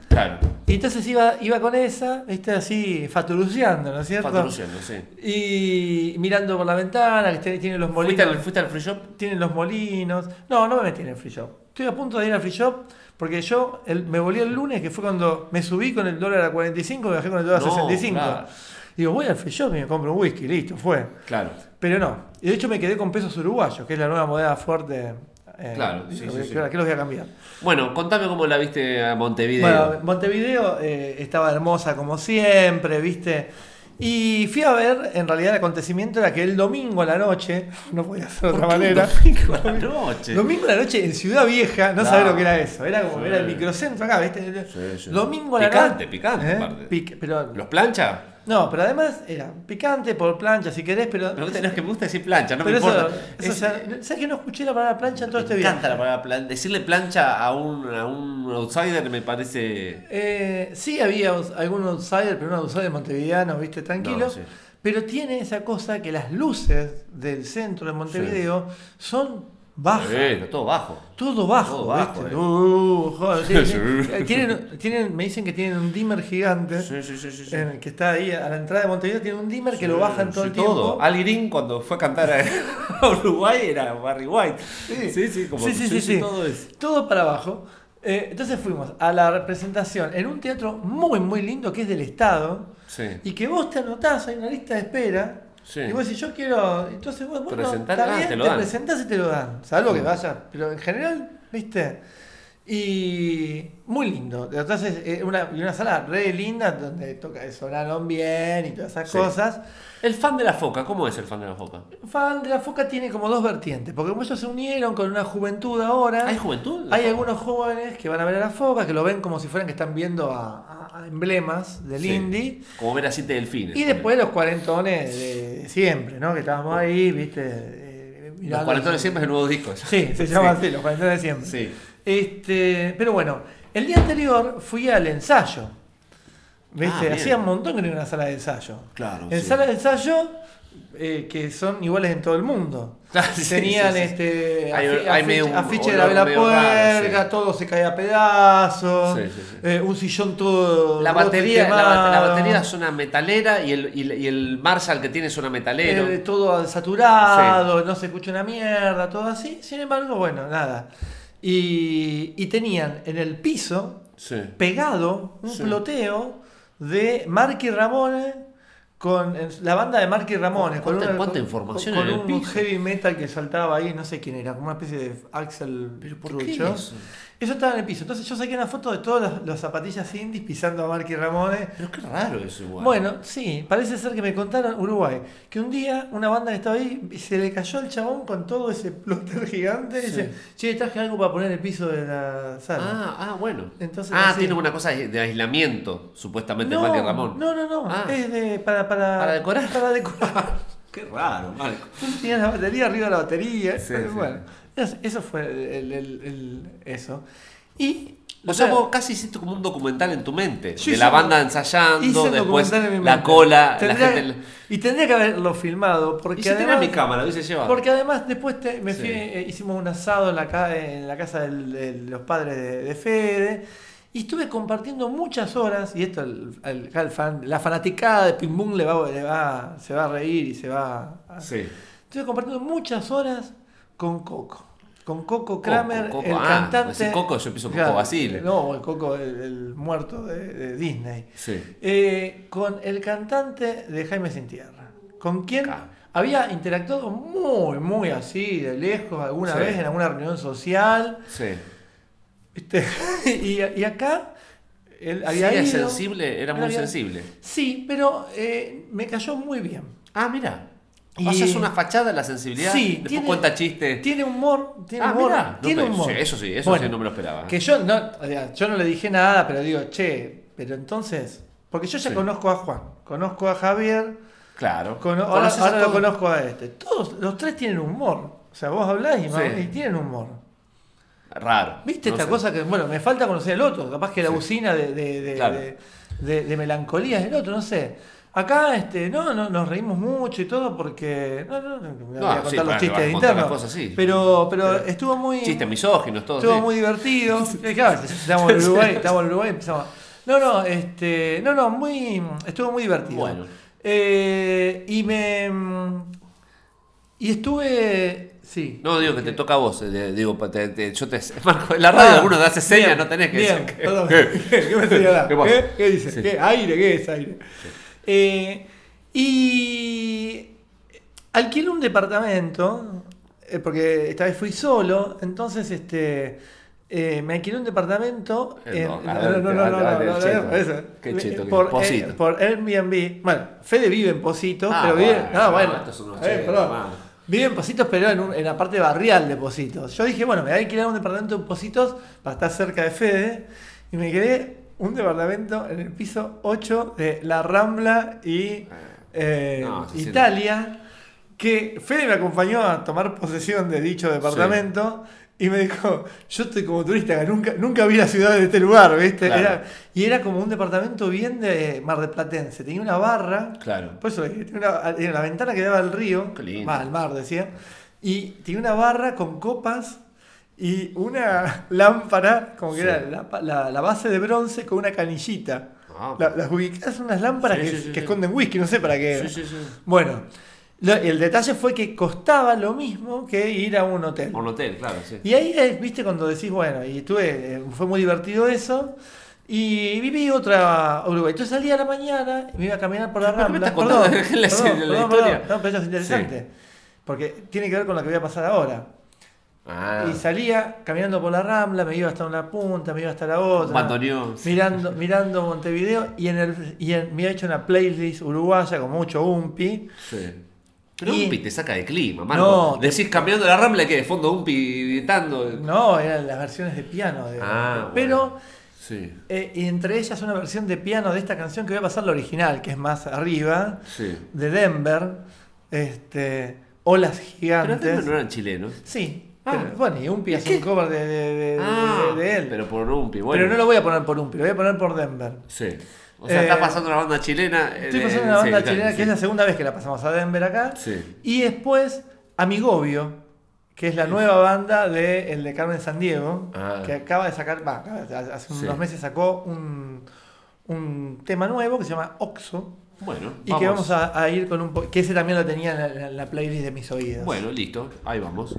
Claro. Y entonces iba, iba con esa, viste, así, faturuceando, ¿no es cierto? Faturuciendo, sí. Y mirando por la ventana, que tiene- los ¿Fuiste molinos. al, ¿Fuiste al free shop? Tienen los molinos. No, no me metí en el free shop. Estoy a punto de ir al free shop porque yo el- me volví el lunes, que fue cuando me subí con el dólar a 45 y bajé con el dólar a No, 65. claro. Digo, voy al free shop y me compro un whisky, listo, fue. Claro. Pero no. Y de hecho me quedé con pesos uruguayos, que es la nueva moneda fuerte. eh, Claro, sí, que, sí, sí. que los voy a cambiar. Bueno, contame cómo la viste a Montevideo. Bueno, Montevideo eh, estaba hermosa como siempre, ¿viste? Y fui a ver, en realidad el acontecimiento era que el domingo a la noche, (laughs) no podía ser de otra ¿Por qué manera. domingo a la (laughs) noche? Domingo a la noche en Ciudad Vieja, no Claro. sabés lo que era eso, era como Sí. era el microcentro acá, ¿viste? Sí, sí. Domingo a la Picante, noche. picante, ¿Eh? aparte. Pic- pero, ¿Los plancha? No, pero además era picante por plancha si querés, pero. Pero tenés que me gusta decir plancha, no pero me eso, importa. eso, Es- o sea, ¿sabes que no escuché la palabra plancha en todo este me viaje? encanta la palabra plan- Decirle plancha a un, a un outsider me parece. Eh, sí había algún outsider, pero un outsider montevideano, viste, tranquilo. No, sí. Pero tiene esa cosa que las luces del centro de Montevideo son baja. Todo bajo. Todo bajo, Todo bajo, ¿viste? eh. Joder, tienen- (laughs) eh, tienen, tienen- me dicen que tienen un dimmer gigante Sí, sí, sí, sí. sí. en el que está ahí a la entrada de Montevideo, tiene un dimmer que lo bajan todo el tiempo. Todo. Al Green cuando fue a cantar (laughs) a, Uruguay era Barry White. Sí, sí, sí, como todo eso. Todo para abajo. Eh, entonces fuimos a la representación en un teatro muy, muy lindo que es del Estado. Y que vos te anotás, hay una lista de espera. Sí. Y vos decís, yo quiero. Entonces vos, bueno, está ah, bien, te lo te dan. presentás y te lo dan. Salvo que Mm. vayas. Pero en general, ¿viste? Y muy lindo. Entonces, eh, una, y una sala re linda donde toca, sonaron bien y todas esas Sí. cosas. El fan de la foca, ¿cómo es el fan de la foca? Fan de la Foca tiene como dos vertientes, porque como ellos se unieron con una juventud ahora. ¿Hay juventud? Hay Foca? algunos jóvenes que van a ver a la Foca, que lo ven como si fueran que están viendo a emblemas del Sí. indie. Como ver a siete delfines. Y después los cuarentones de siempre, ¿no? Que estábamos ahí, ¿viste? Eh, Los mirando- 40 de siempre es el nuevo disco. Sí, se (laughs) llama así, los cuarentones de siempre. Sí. Este, pero bueno, el día anterior fui al ensayo. ¿Viste? Ah. Hacía un montón que no iba a una sala de ensayo. Claro, En sí. sala de ensayo, eh, que son iguales en todo el mundo. Claro, (laughs) sí, Tenían sí, sí. este Hay- afi- hay afiche, medio un afiche de la vela raro, puerca, sí. todo se cae a pedazos, Sí, sí, sí. eh, un sillón todo. La batería, la, batería es una metalera y el, y el, y el Marshall que tiene es una metalero. Eh, todo saturado, no se escucha una mierda, todo así. Sin embargo, bueno, nada. Y, y tenían en el piso, pegado, un ploteo de Marky Ramones con en la banda de Marky Ramones. Con ¿Cuánta- una- cuánta con- información con en el un piso? heavy metal que saltaba ahí, no sé quién era, como una especie de Axel ¿Pero por qué Trucho. eso? Eso estaba en el piso. Entonces yo saqué una foto de todas las, las zapatillas indies pisando a Marky Ramones. Pero qué raro eso igual. Bueno, sí, parece ser que me contaron Uruguay, que un día una banda que estaba ahí se le cayó el chabón con todo ese plotter gigante y dice, che, traje algo para poner en el piso de la sala. Ah, ah, bueno. Entonces, ah, así. tiene una cosa de aislamiento, supuestamente, no, Mati Ramón. no, no, no, Ah. es de, para, para, ¿Para decorar? Para decorar. (laughs) Qué raro, Marco. Tenía la batería arriba de la batería. Sí, eh, sí. Eso- fue el, el- el- eso. Y... O sea, vos casi hiciste como un documental en tu mente. De la banda ensayando, después en la cola, la gente. Y tendría que haberlo filmado porque Y se tenía además- mi cámara, lo hubiese llevado. Porque además después te- me Sí. fui, eh, hicimos un asado en la, en la casa del- de los padres de, de Fede y estuve compartiendo muchas horas y esto el- el- acá el fan- la fanaticada de Pim Bum le va, le va- se va a reír y se va a... Sí. Estuve compartiendo muchas horas con Coco. Con Coco Kramer, Coco, el ah, cantante. pues si Coco, yo pienso Coco Basile. No, el Coco, el, el muerto de, de Disney. Sí. Eh, con el cantante de Jaime Sin Tierra, con quien Claro. había interactuado muy, muy así, de lejos, alguna Sí. vez en alguna reunión social. Sí. ¿viste? (laughs) y, y acá él Sí, había era ido. sensible, era muy había- sensible. Sí, pero eh, me cayó muy bien. Ah, mira. Y- O sea, es una fachada la sensibilidad. Sí, Después tiene- cuenta chistes. Tiene humor, tiene Ah, humor, mirá, tiene humor. sí, eso sí, eso Bueno, sí no me lo esperaba. Que yo no, o sea, yo no le dije nada, pero digo, che, pero entonces, porque yo ya Sí. conozco a Juan, conozco a Javier, Claro. Ahora ahora lo conozco a este. Todos, los tres tienen humor. O sea, vos hablás y, Sí. y tienen humor. Raro. ¿Viste no esta sé. cosa que, bueno, me falta conocer el otro? Capaz que la usina de, de, de, Claro. de- de- de melancolía es el otro, no sé. Acá, este, no, no, nos reímos mucho y todo porque. No, no, no, voy a No, contar sí, los chistes internos. cosas, sí. Pero, pero, Pero- estuvo muy. Chistes misóginos, todo. Estuvo sí. muy divertido. (laughs) Eh, claro, estamos en Uruguay, estamos en Uruguay, empezamos. No, no, este. No, no, muy. Estuvo muy divertido. Bueno. Eh, y me. Y estuve. Sí. No, digo que te toca a vos. eh, digo, pa- te- te- yo te. (laughs) Marco, en la radio Ah, alguno te hace señas, no tenés que bien, decir. ¿Qué? (laughs) ¿Qué me señalás? ¿Qué? ¿Qué? ¿Qué dice? Sí. ¿Qué? ¿Aire? ¿Qué es aire? Eh, y alquilé un departamento, eh, porque esta vez fui solo, entonces este eh, me alquilé un departamento en- no, no, no, no, por, por Airbnb. Bueno, Fede vive en Positos, Ah, pero vive. bueno, ah, no, bueno. Eh, chetos, perdón. hermano. Vive en Positos, pero en, un- en la parte barrial de Positos. Yo dije, bueno, me voy a alquilar un departamento en Positos para estar cerca de Fede. Y me quedé un departamento en el piso 8 de La Rambla y eh, No, se siente. Italia. Que Fede me acompañó a tomar posesión de dicho departamento. Y me dijo, yo estoy como turista, que nunca, nunca vi la ciudad de este lugar, ¿viste? Claro. Era- y era como un departamento bien de Mar del Platense. Tenía una barra, Claro. por eso dije, tenía una, tenía una ventana que daba al río, Qué lindo. va, al mar decía, Y tenía una barra con copas y una (laughs) lámpara, como que Sí. era la, la- la base de bronce con una canillita. Ah. La- las ubicás unas lámparas Sí, que, sí, que esconden whisky, no sé para qué. Bueno, lo- el detalle fue que costaba lo mismo que ir a un hotel. Un hotel, claro, sí. Y ahí, eh, viste, cuando decís, bueno, y estuve, eh, fue muy divertido eso. Y viví otra Uruguay. Entonces salía a la mañana y me iba a caminar por la ¿Pero qué me Rambla. Perdón, ¿Qué es (laughs) perdón, perdón. No, pero eso es interesante. Porque tiene que ver con lo que voy a pasar ahora. Ah, Y salía caminando por la Rambla, me iba hasta una punta, me iba hasta la otra. Mirando, mirando Montevideo y, en el, y en- me había hecho una playlist uruguaya con mucho umpi. Sí. Pero Y- Umpi te saca de clima, Marco. No. Decís cambiando la rambla que de fondo Umpi gritando. No, eran las versiones de piano. de- Ah, pero bueno. Sí, eh, y entre ellas una versión de piano de esta canción que voy a pasar la original, que es más arriba, sí. de Denver. Este, Olas Pero gigantes. antes no eran chilenos. Sí. Ah. pero, bueno, y Umpi hace un cover de, de- de- Ah, de- de él. Pero por Umpi, bueno. Pero no lo voy a poner por Umpi, lo voy a poner por Denver. Sí. O sea, Eh, está pasando una banda chilena. eh, Estoy de- pasando una banda sí, chilena claro, que es la segunda vez que la pasamos a Denver acá. Sí. Y después Amigobio, que es la nueva banda de el de Carmen San Diego, Ah. que acaba de sacar, hace Sí. unos meses sacó un, un tema nuevo que se llama Oxo. Bueno, Y que vamos a, a ir con un po- que ese también lo tenía en la, en la playlist de mis oídos. Bueno, listo. Ahí vamos.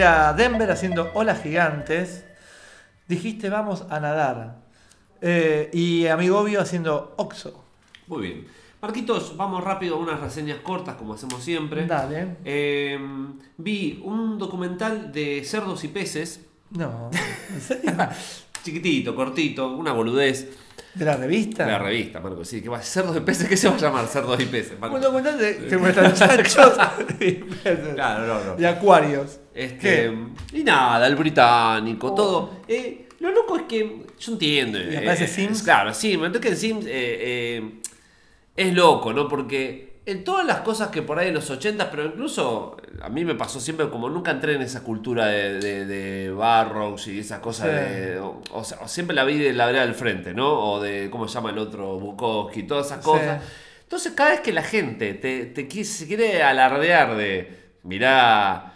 Era Denver haciendo Olas Gigantes. Dijiste vamos a nadar. Eh, y Amigobio haciendo Oxo. Muy bien. Marquitos, vamos rápido a unas reseñas cortas, como hacemos siempre. Dale. Eh, vi un documental de cerdos y peces, No, ¿en serio? (laughs) chiquitito, cortito, una boludez. ¿De la revista? De la revista, Marco, sí, que va cerdos y peces, ¿qué se va a llamar? Cerdos y peces. Marco? Documental de que muestran chanchos y peces. Claro, no, no. Y acuarios. Este, ¿Qué? y nada, el británico, Oh. todo. Eh, lo loco es que yo entiendo. ¿Y eh, aparece eh, Sims? Claro, sí, me que en Sims eh, eh, es loco, ¿no? Porque en todas las cosas que por ahí en los 80, pero incluso a mí me pasó siempre, como nunca entré en esa cultura de, de, de Barrows y esas cosas Sí. de. O, o sea, siempre la vi de la vereda del frente, ¿no? O de, ¿cómo se llama el otro? Bukowski, todas esas Sí. cosas. Entonces, cada vez que la gente te, te qui- se quiere alardear de, mirá,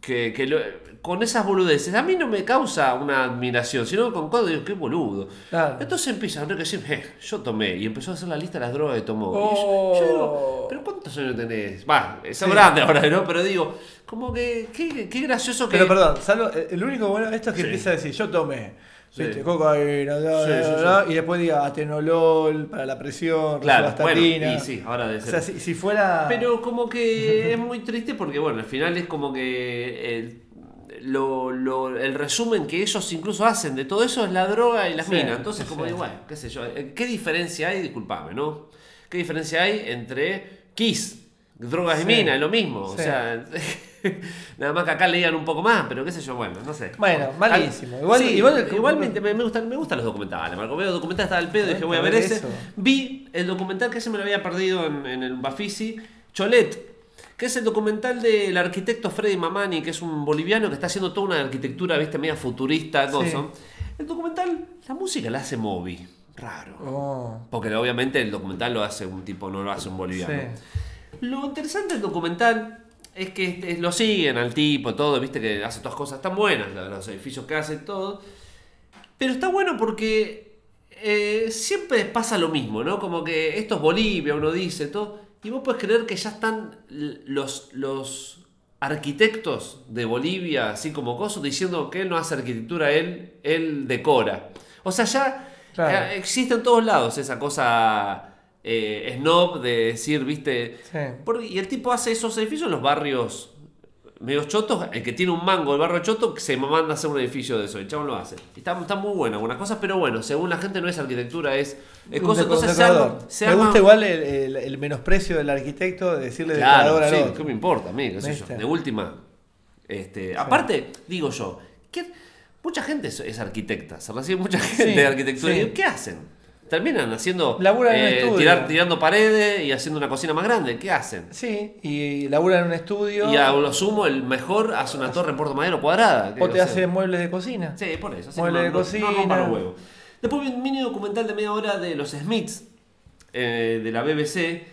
que, que lo- con esas boludeces, a mí no me causa una admiración, sino con cosas digo, qué boludo. Claro. Entonces empieza a decir, eh, yo tomé, y empezó a hacer la lista de las drogas que tomó. Y Oh. yo, yo digo, pero ¿cuántos años tenés? Va, es Sí. grande ahora, ¿no? Pero digo, como que, qué, qué gracioso que... Pero perdón, salvo, eh, el único bueno de esto es que Sí. empieza a decir, yo tomé. Sí. ¿viste? Cocaína, da, Sí, da, sí, da, sí. y después diga atenolol para la presión, Claro, bueno, y sí, ahora debe O ser. sea, si, si fuera. Pero como que (laughs) es muy triste porque, bueno, al final es como que el, lo- lo- el resumen que ellos incluso hacen de todo eso es la droga y las Sí, minas. Entonces, como digo, bueno, qué sé yo, eh, ¿qué diferencia hay? Disculpame, ¿no? ¿Qué diferencia hay entre Kiss, drogas y Sí. minas? Es lo mismo. O sea, (laughs) nada más que acá leían un poco más, pero qué sé yo, bueno, no sé. Bueno, malísimo. Igual- Sí, igual- igualmente me, me gustan, me gustan los documentales, Marco. Veo documentales hasta el pedo y dije, voy a ver ese. Vi el documental que se me lo había perdido en, en el Bafisi, Cholet, que es el documental del arquitecto Freddy Mamani, que es un boliviano que está haciendo toda una arquitectura, viste, media futurista, cosa. El documental, la música la hace Moby. Raro. Oh, Porque obviamente el documental lo hace un tipo, no lo hace un boliviano. sí. Lo interesante del documental es que este, lo siguen al tipo, todo, viste que hace todas cosas tan buenas, los edificios que hace, todo. Pero está bueno porque eh, siempre pasa lo mismo, ¿no? Como que esto es Bolivia, uno dice, todo. Y vos puedes creer que ya están los, los arquitectos de Bolivia, así como cosas, diciendo que él no hace arquitectura, él, él decora. O sea, ya Claro. eh, existe en todos lados esa cosa eh, snob de decir, viste. Sí. Porque- y el tipo hace esos edificios en los barrios medio chotos. El que tiene un mango del barrio choto se manda a hacer un edificio de eso. El chavo lo hace. Y está, está muy bueno algunas cosas, pero bueno, según la gente no es arquitectura, es, es cosa. Entonces se decorador. arma- se Me arma- gusta igual el, el- el menosprecio del arquitecto de decirle Claro, al sí, otro. ¿qué me importa a mí? ¿Qué sé yo? ¿Viste? De última. Este, Aparte, digo yo, ¿qué- mucha gente es, es arquitecta, se recibe mucha gente Sí, de arquitectura. ¿Qué hacen? Terminan haciendo. Laburan en un eh, estudio. tirar- tirando paredes y haciendo una cocina más grande. ¿Qué hacen? Sí, y labura en un estudio. Y a lo sumo, el mejor hace una torre en Puerto Madero cuadrada. o te hace muebles de cocina. Sí, por eso. así Mueble que de no, no- cocina. No, huevos. Después vi un mini documental de media hora de los Smiths, eh, de la BBC,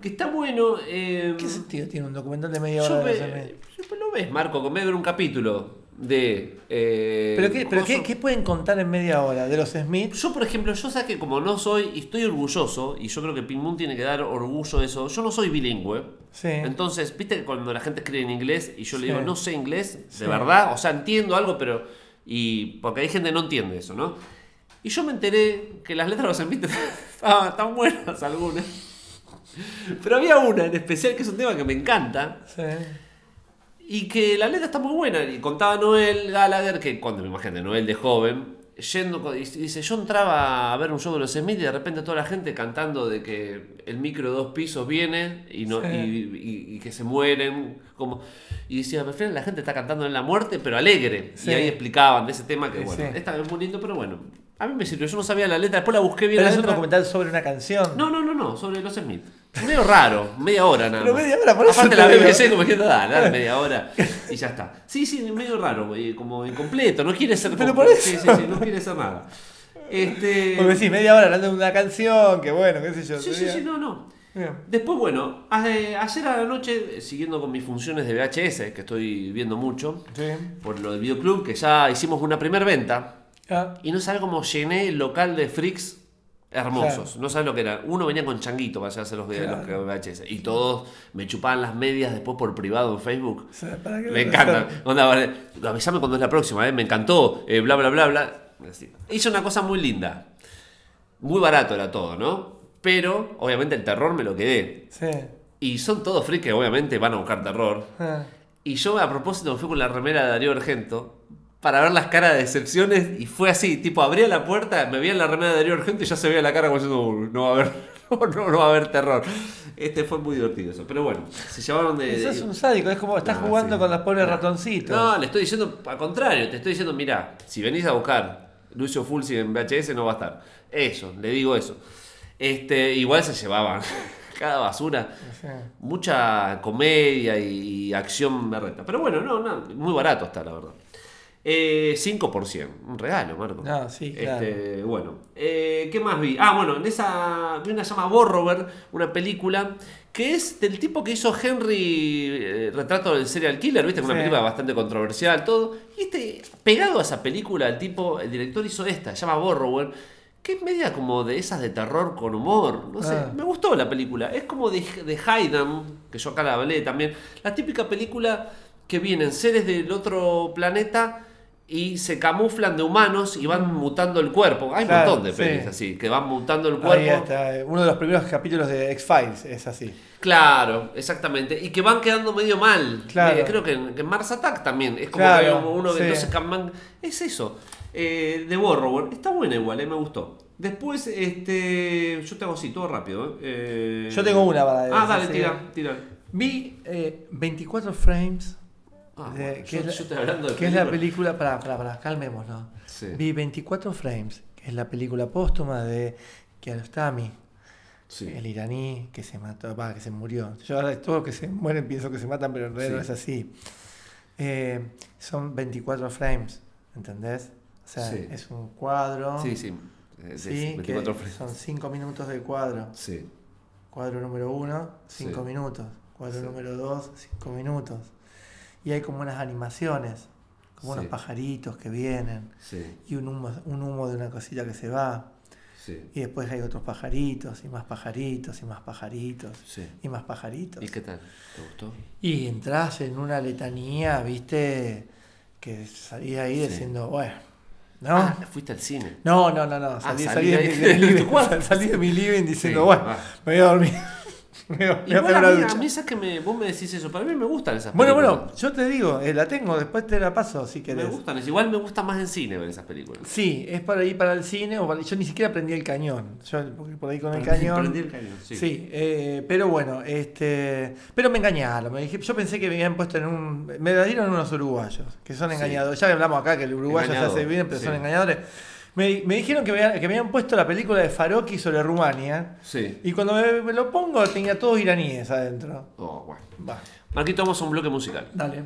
que está bueno. eh, ¿Qué sentido tiene un documental de media yo hora? de ve- los Smiths? yo- lo ves, Marco, que me ver un capítulo de. eh, ¿Pero, qué, pero qué, qué pueden contar en media hora de los Smiths? Yo, por ejemplo, yo sé que como no soy, y estoy orgulloso, y yo creo que Pin Moon tiene que dar orgullo de eso, yo no soy bilingüe. Sí. Entonces, viste que cuando la gente escribe en inglés y yo le digo, no sé inglés, de Sí. verdad, o sea, entiendo algo, pero. y Porque hay gente que no entiende eso, ¿no? Y yo me enteré que las letras de los Smiths (laughs) estaban tan buenas algunas. Pero había una en especial que es un tema que me encanta. Sí. Y que la letra está muy buena. Y contaba Noel Gallagher, que cuando me imagino, Noel de joven, yendo, y dice, yo entraba a ver un show de los Smith y de repente toda la gente cantando de que el micro de dos pisos viene y, no, Sí. y, y- y que se mueren. Como, y decía, al final la gente está cantando en la muerte, pero alegre. Sí. Y ahí explicaban de ese tema que, Sí, bueno, sí. esta es muy lindo, pero bueno, a mí me sirvió. Yo no sabía la letra, después la busqué bien Pero la es un letra. documental sobre una canción. No, no, no, no, sobre los Smith. Medio raro, media hora nada Pero más. media hora, por eso Aparte te la. BBC como diciendo, dale, media hora y ya está. Sí, sí, medio raro, güey, como incompleto, no quiere ser Pero por eso. Sí, sí, sí, no quiere ser nada. Este... Porque sí, media hora hablando de una canción, que bueno, qué sé yo. Sí, sí, sí, no, no. Bien. Después, bueno, eh, ayer a la noche, eh, siguiendo con mis funciones de VHS, que estoy viendo mucho, Sí. por lo del videoclub, que ya hicimos una primera venta, Ah, y no sabe cómo llené el local de Freaks Hermosos. Claro. No sabes lo que era. Uno venía con changuito para hacer los, videos Claro. los VHS. Y todos me chupaban las medias después por privado en Facebook. O sea, ¿para qué Me lo- encanta. Onda, vale, avísame cuando es la próxima, ¿eh? me encantó, eh, bla, bla, bla, bla. Así. Hizo una cosa muy linda. Muy barato era todo, ¿no? Pero, obviamente, el terror me lo quedé. Sí. Y son todos freaks que, obviamente, van a buscar terror. Ah. Y yo, a propósito, me fui con la remera de Darío Argento para ver las caras de decepciones. Y fue así: tipo, abría la puerta, me veía la remera de Darío Argento y ya se veía la cara como diciendo, "Uy, no va a haber. (laughs) No, no, no va a haber terror. Este fue muy divertido eso. Pero bueno, se llevaron de. Eso es un sádico, es como estás Ah, jugando sí. con los pobres ratoncitos. No, le estoy diciendo al contrario, te estoy diciendo, mira, si venís a buscar Lucio Fulci en VHS no va a estar. Eso, le digo eso. Este, igual se llevaban (laughs) cada basura. Sí. Mucha comedia y, y acción berreta. Pero bueno, no, no, muy barato está, la verdad. Eh, 5%, un regalo, Marco. No, sí, claro. Este, bueno, eh, ¿qué más vi? Ah, bueno, en esa vi una llama Borrover, una película que es del tipo que hizo Henry, eh, retrato del serial killer, ¿viste? Una Sí. película bastante controversial, todo. Y este, pegado a esa película, el tipo, el director hizo esta, se llama Borrower, que es media como de esas de terror con humor. No sé, Ah. me gustó la película. Es como de, de Haydn, que yo acá la hablé también. La típica película que vienen seres del otro planeta y se camuflan de humanos y van mutando el cuerpo. Hay un montón de sí. pelis así, que van mutando el Ahí cuerpo. está, eh, uno de los primeros capítulos de X-Files es así. Claro, exactamente. Y que van quedando medio mal. Claro. Eh, creo que en, que en Mars Attack también. Es como Claro, que hay uno que sí. entonces cambian- Es eso. Eh, de Borrower. Está buena igual, eh, me gustó. Después, este. Yo te hago así, todo rápido. eh. Yo tengo una para Ah, dale, tira, tira. Vi eh, 24 frames. Ah, bueno, que yo- es, la, yo estoy hablando de que es la película. película. Para, para, para, calmémonos. Sí. Vi 24 frames, que es la película póstuma de Kiarostami, Sí. el iraní que se mató, va, que se murió. Yo ahora todos que se mueren pienso que se matan, pero en realidad no es Sí. así. Eh, son 24 frames, ¿entendés? O sea, Sí. es un cuadro. Sí, sí. ¿sí? sí, 24 que frames. son 5 minutos de cuadro. Sí. Cuadro número 1, 5 Sí. minutos. Cuadro Sí. número 2, 5 minutos. Y hay como unas animaciones, como unos pajaritos que vienen. Sí. Y un humo, un humo de una cosita que se va. Sí. Y después hay otros pajaritos, y más pajaritos, y más pajaritos, y más pajaritos. ¿Y qué tal? ¿Te gustó? Y entras en una letanía, viste, que salí ahí diciendo, bueno, ¿no? Ah, fuiste al cine. No, no, no, no. Salí, salí salí de, mi, de mi de living, salí de mi living diciendo, bueno, ah. me voy a dormir. (laughs) me a, me a Igual mí, a mí esa que me, vos me decís eso, para mí me gustan esas Bueno, películas. bueno, yo te digo, eh, la tengo, después te la paso si Me querés. gustan, es igual me gusta más en cine ver esas películas. Sí, es para ir para el cine o para- yo ni siquiera prendí el cañón. Yo por ahí con el Prendí- cañón. prendí el cañón, sí. Sí, eh, pero bueno, este, pero me engañaron. Me dije, yo pensé que me habían puesto en un, me la dieron unos uruguayos que son Sí. engañadores. Ya hablamos acá que el uruguayo se hace bien, pero sí. son engañadores. Me, me dijeron que me, habían- que me habían puesto la película de Faroki sobre Rumania Sí. y cuando me, me lo pongo tenía todos iraníes adentro. Oh, bueno. Va, Marquito, vamos a un bloque musical. dale.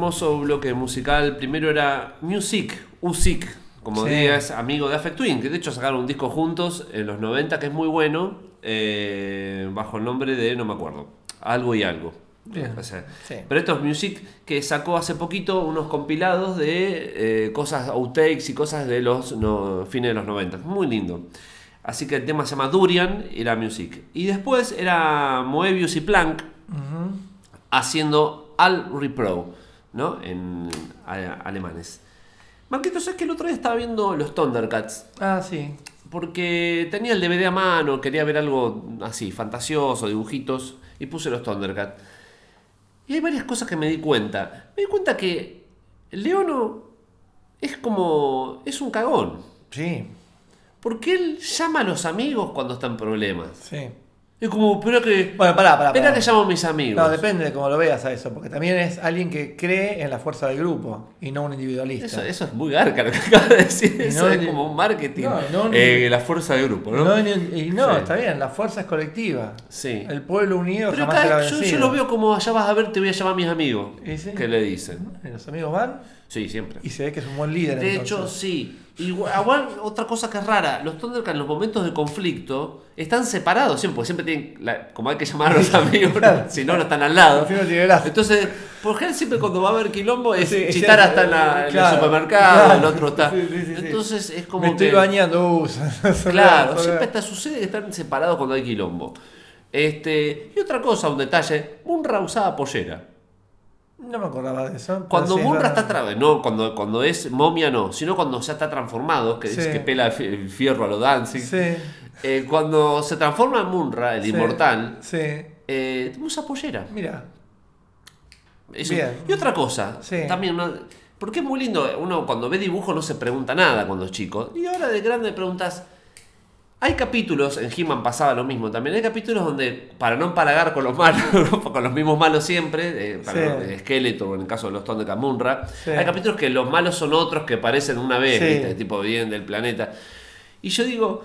Hermoso bloque musical. Primero era Music, Usic, como Sí. digas, amigo de Affect Twin, que de hecho sacaron un disco juntos en los 90 que es muy bueno, eh, bajo el nombre de, no me acuerdo, algo y algo. Bien. O sea, Sí. Pero esto es Music que sacó hace poquito unos compilados de eh, cosas, outtakes y cosas de los no, fines de los 90. Muy lindo. Así que el tema se llama Durian y era Music. Y después era Moebius y Planck haciendo Al Repro, ¿no? En a- alemanes. Marquito, ¿sabes que el otro día estaba viendo los Thundercats? Ah, sí. Porque tenía el DVD a mano, quería ver algo así, fantasioso, dibujitos, y puse los Thundercats. Y hay varias cosas que me di cuenta. Me di cuenta que Leono es como. es un cagón. Sí, Porque él llama a los amigos cuando están en problemas. sí. Es como, espera que. Bueno, pará, pará. espera que llamo a mis amigos. No, depende de cómo lo veas a eso, porque también es alguien que cree en la fuerza del grupo y no un individualista. Eso, eso es muy garca lo que (laughs) acabas de decir. Y Eso no es como un marketing. no, no Eh, la fuerza de grupo, ¿no? No, y, no, Sí. está bien, la fuerza es colectiva. Sí. El pueblo unido Pero jamás será acá yo, vencido. yo lo veo como allá vas a ver, te voy a llamar a mis amigos. Sí. Que le dicen. Y Los amigos van Sí, siempre. y se ve que es un buen líder. De entonces. hecho, sí. Igual, igual, otra cosa que es rara, los Thundercats en los momentos de conflicto están separados siempre, porque siempre tienen, la- como hay que llamar a los amigos, (laughs) si no, no están al lado. Entonces, por general siempre cuando va a haber quilombo es Sí, Chitara está en, la- en el supermercado, claro. el otro está. Sí, sí. Entonces es como Me estoy que- bañando. (laughs) Claro, siempre está, sucede que están separados cuando hay quilombo. Este, y otra cosa, un detalle, Munra usaba pollera. No me acordaba de eso. Cuando sí, Munra está tra- no, cuando, cuando es momia no, sino cuando ya está transformado, que es que pela el fi- el fierro a lo Danzig. Sí. Eh, cuando se transforma en Munra, el inmortal, eh, usa pollera. Mira. Eso. Y otra cosa, también una- porque es muy lindo, uno cuando ve dibujo no se pregunta nada cuando es chico. Y ahora de grande preguntas. Hay capítulos, en He-Man pasaba lo mismo también, hay capítulos donde, para no empalagar con los (laughs) malos, con los mismos malos siempre, eh, para Sí. Skeletor o en el caso de los Thundercats Munra, Sí. hay capítulos que los malos son otros que aparecen una vez, Sí. ¿viste? tipo bien del planeta. Y yo digo,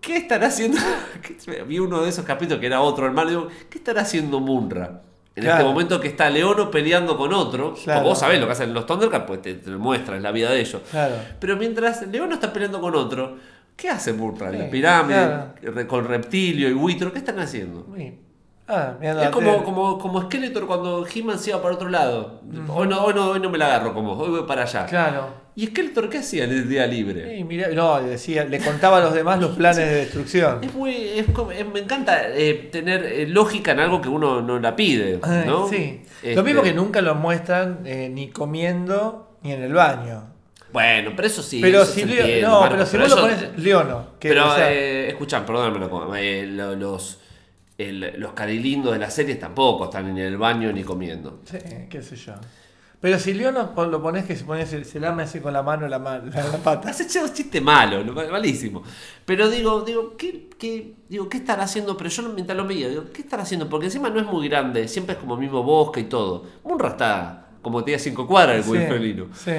¿qué estará haciendo? (laughs) Vi uno de esos capítulos que era otro, el malo, digo, ¿qué estará haciendo Munra? En este momento que está Leono peleando con otro, Claro. porque vos sabés lo que hacen los Thundercats, pues te, te muestran, es la vida de ellos. Claro. Pero mientras Leono está peleando con otro, ¿qué hace Munra? En la Sí, pirámide, re- con Reptilio y Buitro, ¿qué están haciendo? Ah, Es como, como, como Skeletor cuando He-Man se iba para otro lado. hoy, no, hoy, no, hoy no me la agarro como hoy voy para allá. Claro. ¿Y Skeletor qué hacía en el día libre? Sí, mirá- no, le decía, le contaba a los demás los planes de destrucción. Es muy, es es- me encanta eh, tener eh, lógica en algo que uno no la pide, Ay, ¿no? Sí. Este, Lo mismo que nunca lo muestran eh, ni comiendo ni en el baño. Bueno, pero eso sí. pero eso si, Leo- entiende, no, pero si vos lo pones Leono, que pero, o sea, eh, una cosa, eh, lo- los, el- los carilindos de las series tampoco están ni en el baño ni comiendo. sí, qué sé yo. Pero si Leono lo pones que se pone se, se lame así con la mano la, la, la pata. Has hecho un chiste malo, lo- malísimo. Pero digo, digo, ¿qué, qué, digo, ¿qué estará haciendo? Pero yo mientras lo veía, digo, ¿qué estará haciendo? Porque encima no es muy grande, siempre es como el mismo bosque y todo. Munra está como tenía cinco cuadras el Sí, buen felino. sí.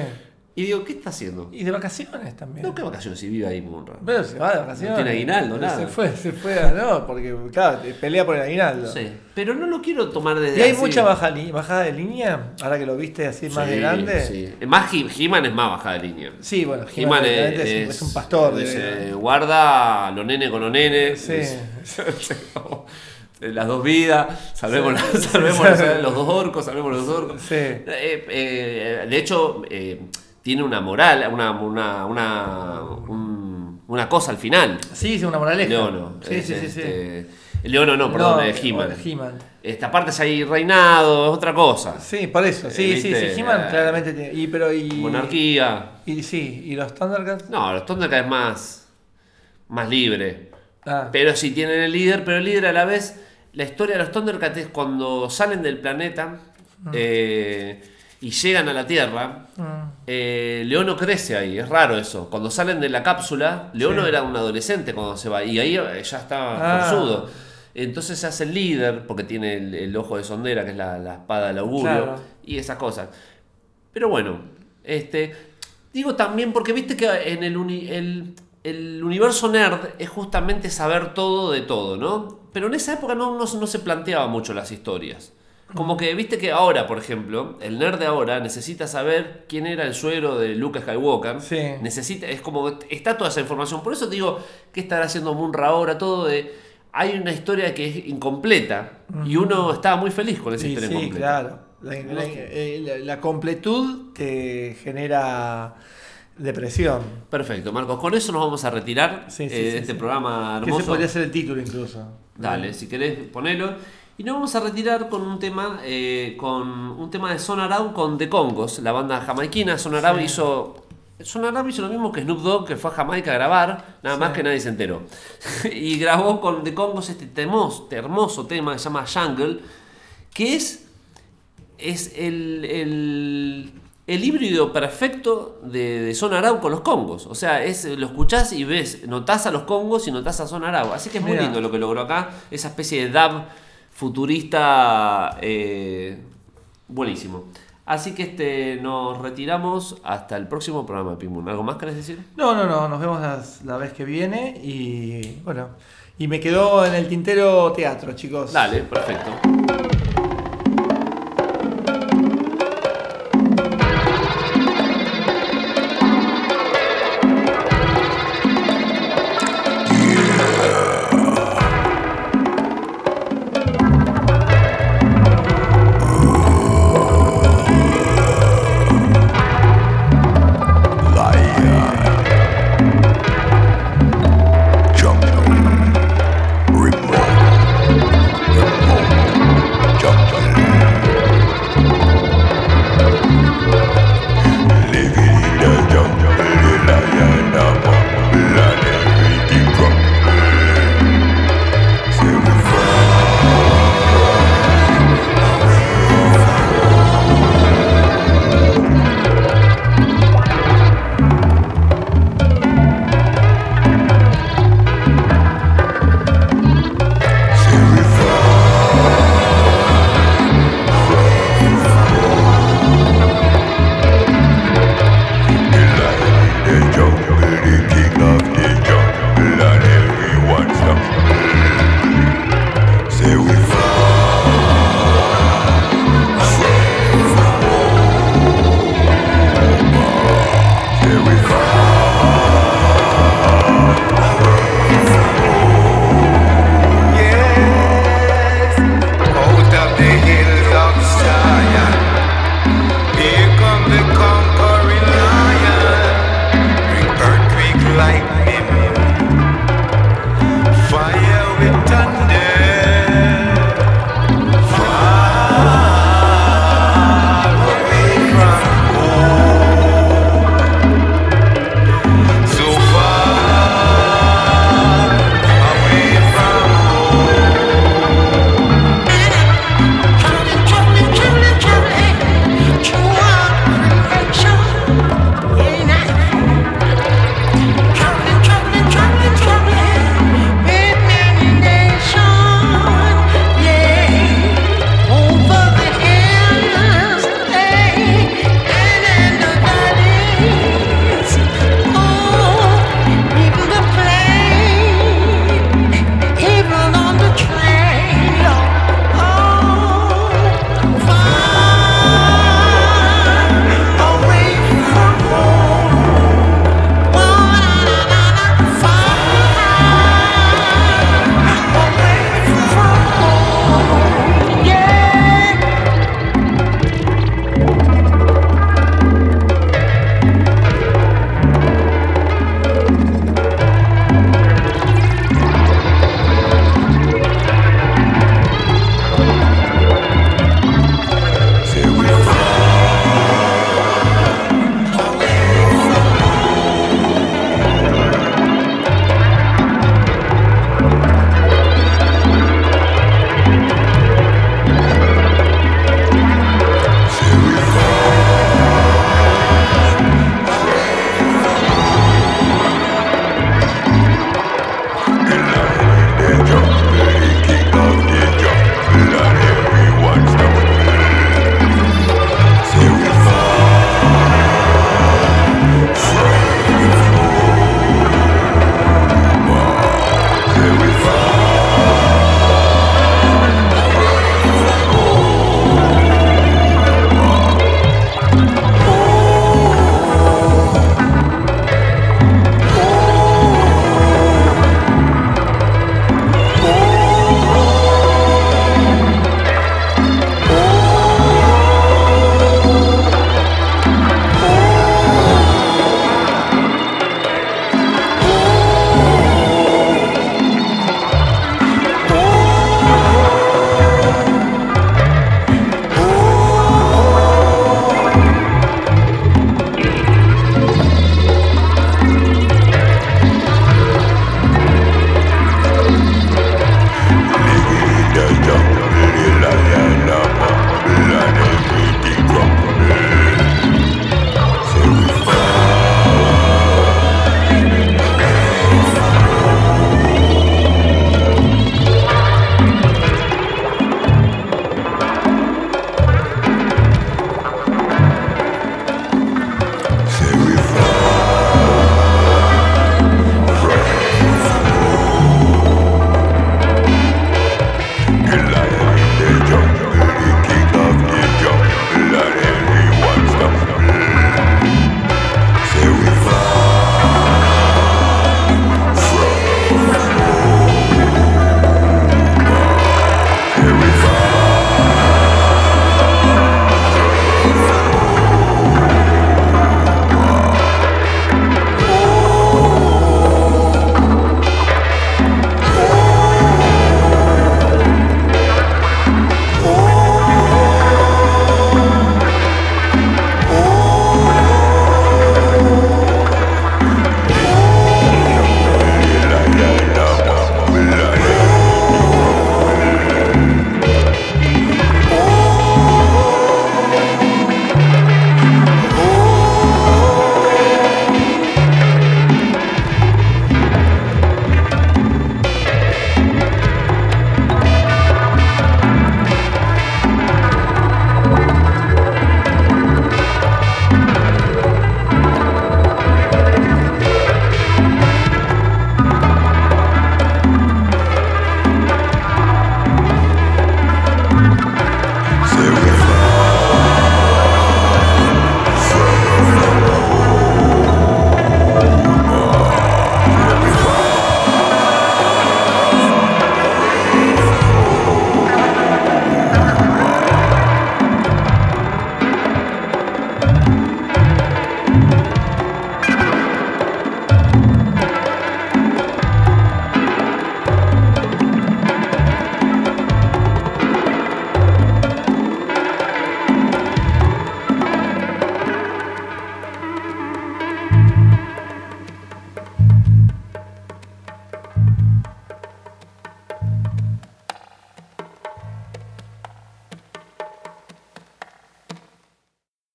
Y digo, ¿qué está haciendo? Y de vacaciones también. No, ¿qué vacaciones si vive ahí Munra? Pero se va de vacaciones. No tiene aguinaldo, nada. Se fue, se fue, a- no, porque claro, pelea por el aguinaldo. Sé. Pero no lo quiero tomar desde Y hay así. mucha baja bajada de línea, ahora que lo viste así más Sí, grande. sí. Más He- He-Man es más bajada de línea. Sí, bueno, He-Man es, es, un- es un pastor. eh, guarda los nenes con los nenes. Sí. (laughs) Las dos vidas, salvemos, Sí. las- salvemos Sí. los, (laughs) los dos orcos, salvemos los dos orcos. Sí. Eh, eh, de hecho, eh, tiene una moral, una, una, una, un- una cosa al final. Sí, es una moraleja. Leono. Sí, Es, sí, sí, sí. este, Leono no, perdón, es He-Man. He-Man. Esta parte es ahí reinado, es otra cosa. Sí, por eso. Sí, Eh, sí, ¿viste? sí. He-Man claramente tiene. Y, pero, y, Monarquía. Y sí, y los Thundercats. No, los Thundercats es más, más libre. Ah, Pero sí tienen el líder, pero el líder a la vez, la historia de los Thundercats es cuando salen del planeta eh, y llegan a la Tierra. mm, eh, Leono crece ahí, es raro eso. Cuando salen de la cápsula, Leono Sí. era un adolescente cuando se va y ahí eh, ya estaba Ah. forzudo. Entonces se hace el líder porque tiene el, el ojo de sondera, que es la, la espada del augurio, Claro. y esas cosas. Pero bueno, este digo también porque viste que en el, uni- el, el universo nerd es justamente saber todo de todo, ¿no? Pero en esa época no, no, no se planteaba mucho las historias. Como que, viste que ahora, por ejemplo, el nerd de ahora necesita saber quién era el suegro de Luke Skywalker. Sí. Necesita, es como, está toda esa información. Por eso te digo, ¿qué estará haciendo Munra ahora? Todo de, hay una historia que es incompleta y uno estaba muy feliz con esa Sí, historia sí, claro. La, la- eh, la- la completud te genera depresión. Perfecto, Marcos. Con eso nos vamos a retirar Sí, sí, eh, de sí, este sí. programa Que hermoso. ese podría ser el título incluso. Dale, si querés ponelo. Y nos vamos a retirar con un tema, eh, con un tema de Sonarau con The Congos, la banda jamaiquina. Sí. hizo. Sonarau hizo lo mismo que Snoop Dogg, que fue a Jamaica a grabar, nada más que nadie se enteró. (laughs) y grabó con The Congos este temos- este hermoso tema que se llama Jungle, que es, es el, el, el híbrido perfecto de, de Sonarau con los Congos. O sea, es, lo escuchás y ves, notás a los Congos y notás a Sonarau. Así que es muy Mira. lindo lo que logró acá, esa especie de dub futurista eh, buenísimo. Así que este nos retiramos hasta el próximo programa Pimun. ¿Algo más querés decir? No, no, no, nos vemos las- la, vez que viene y bueno, y me quedó en el tintero teatro, chicos. Dale, perfecto.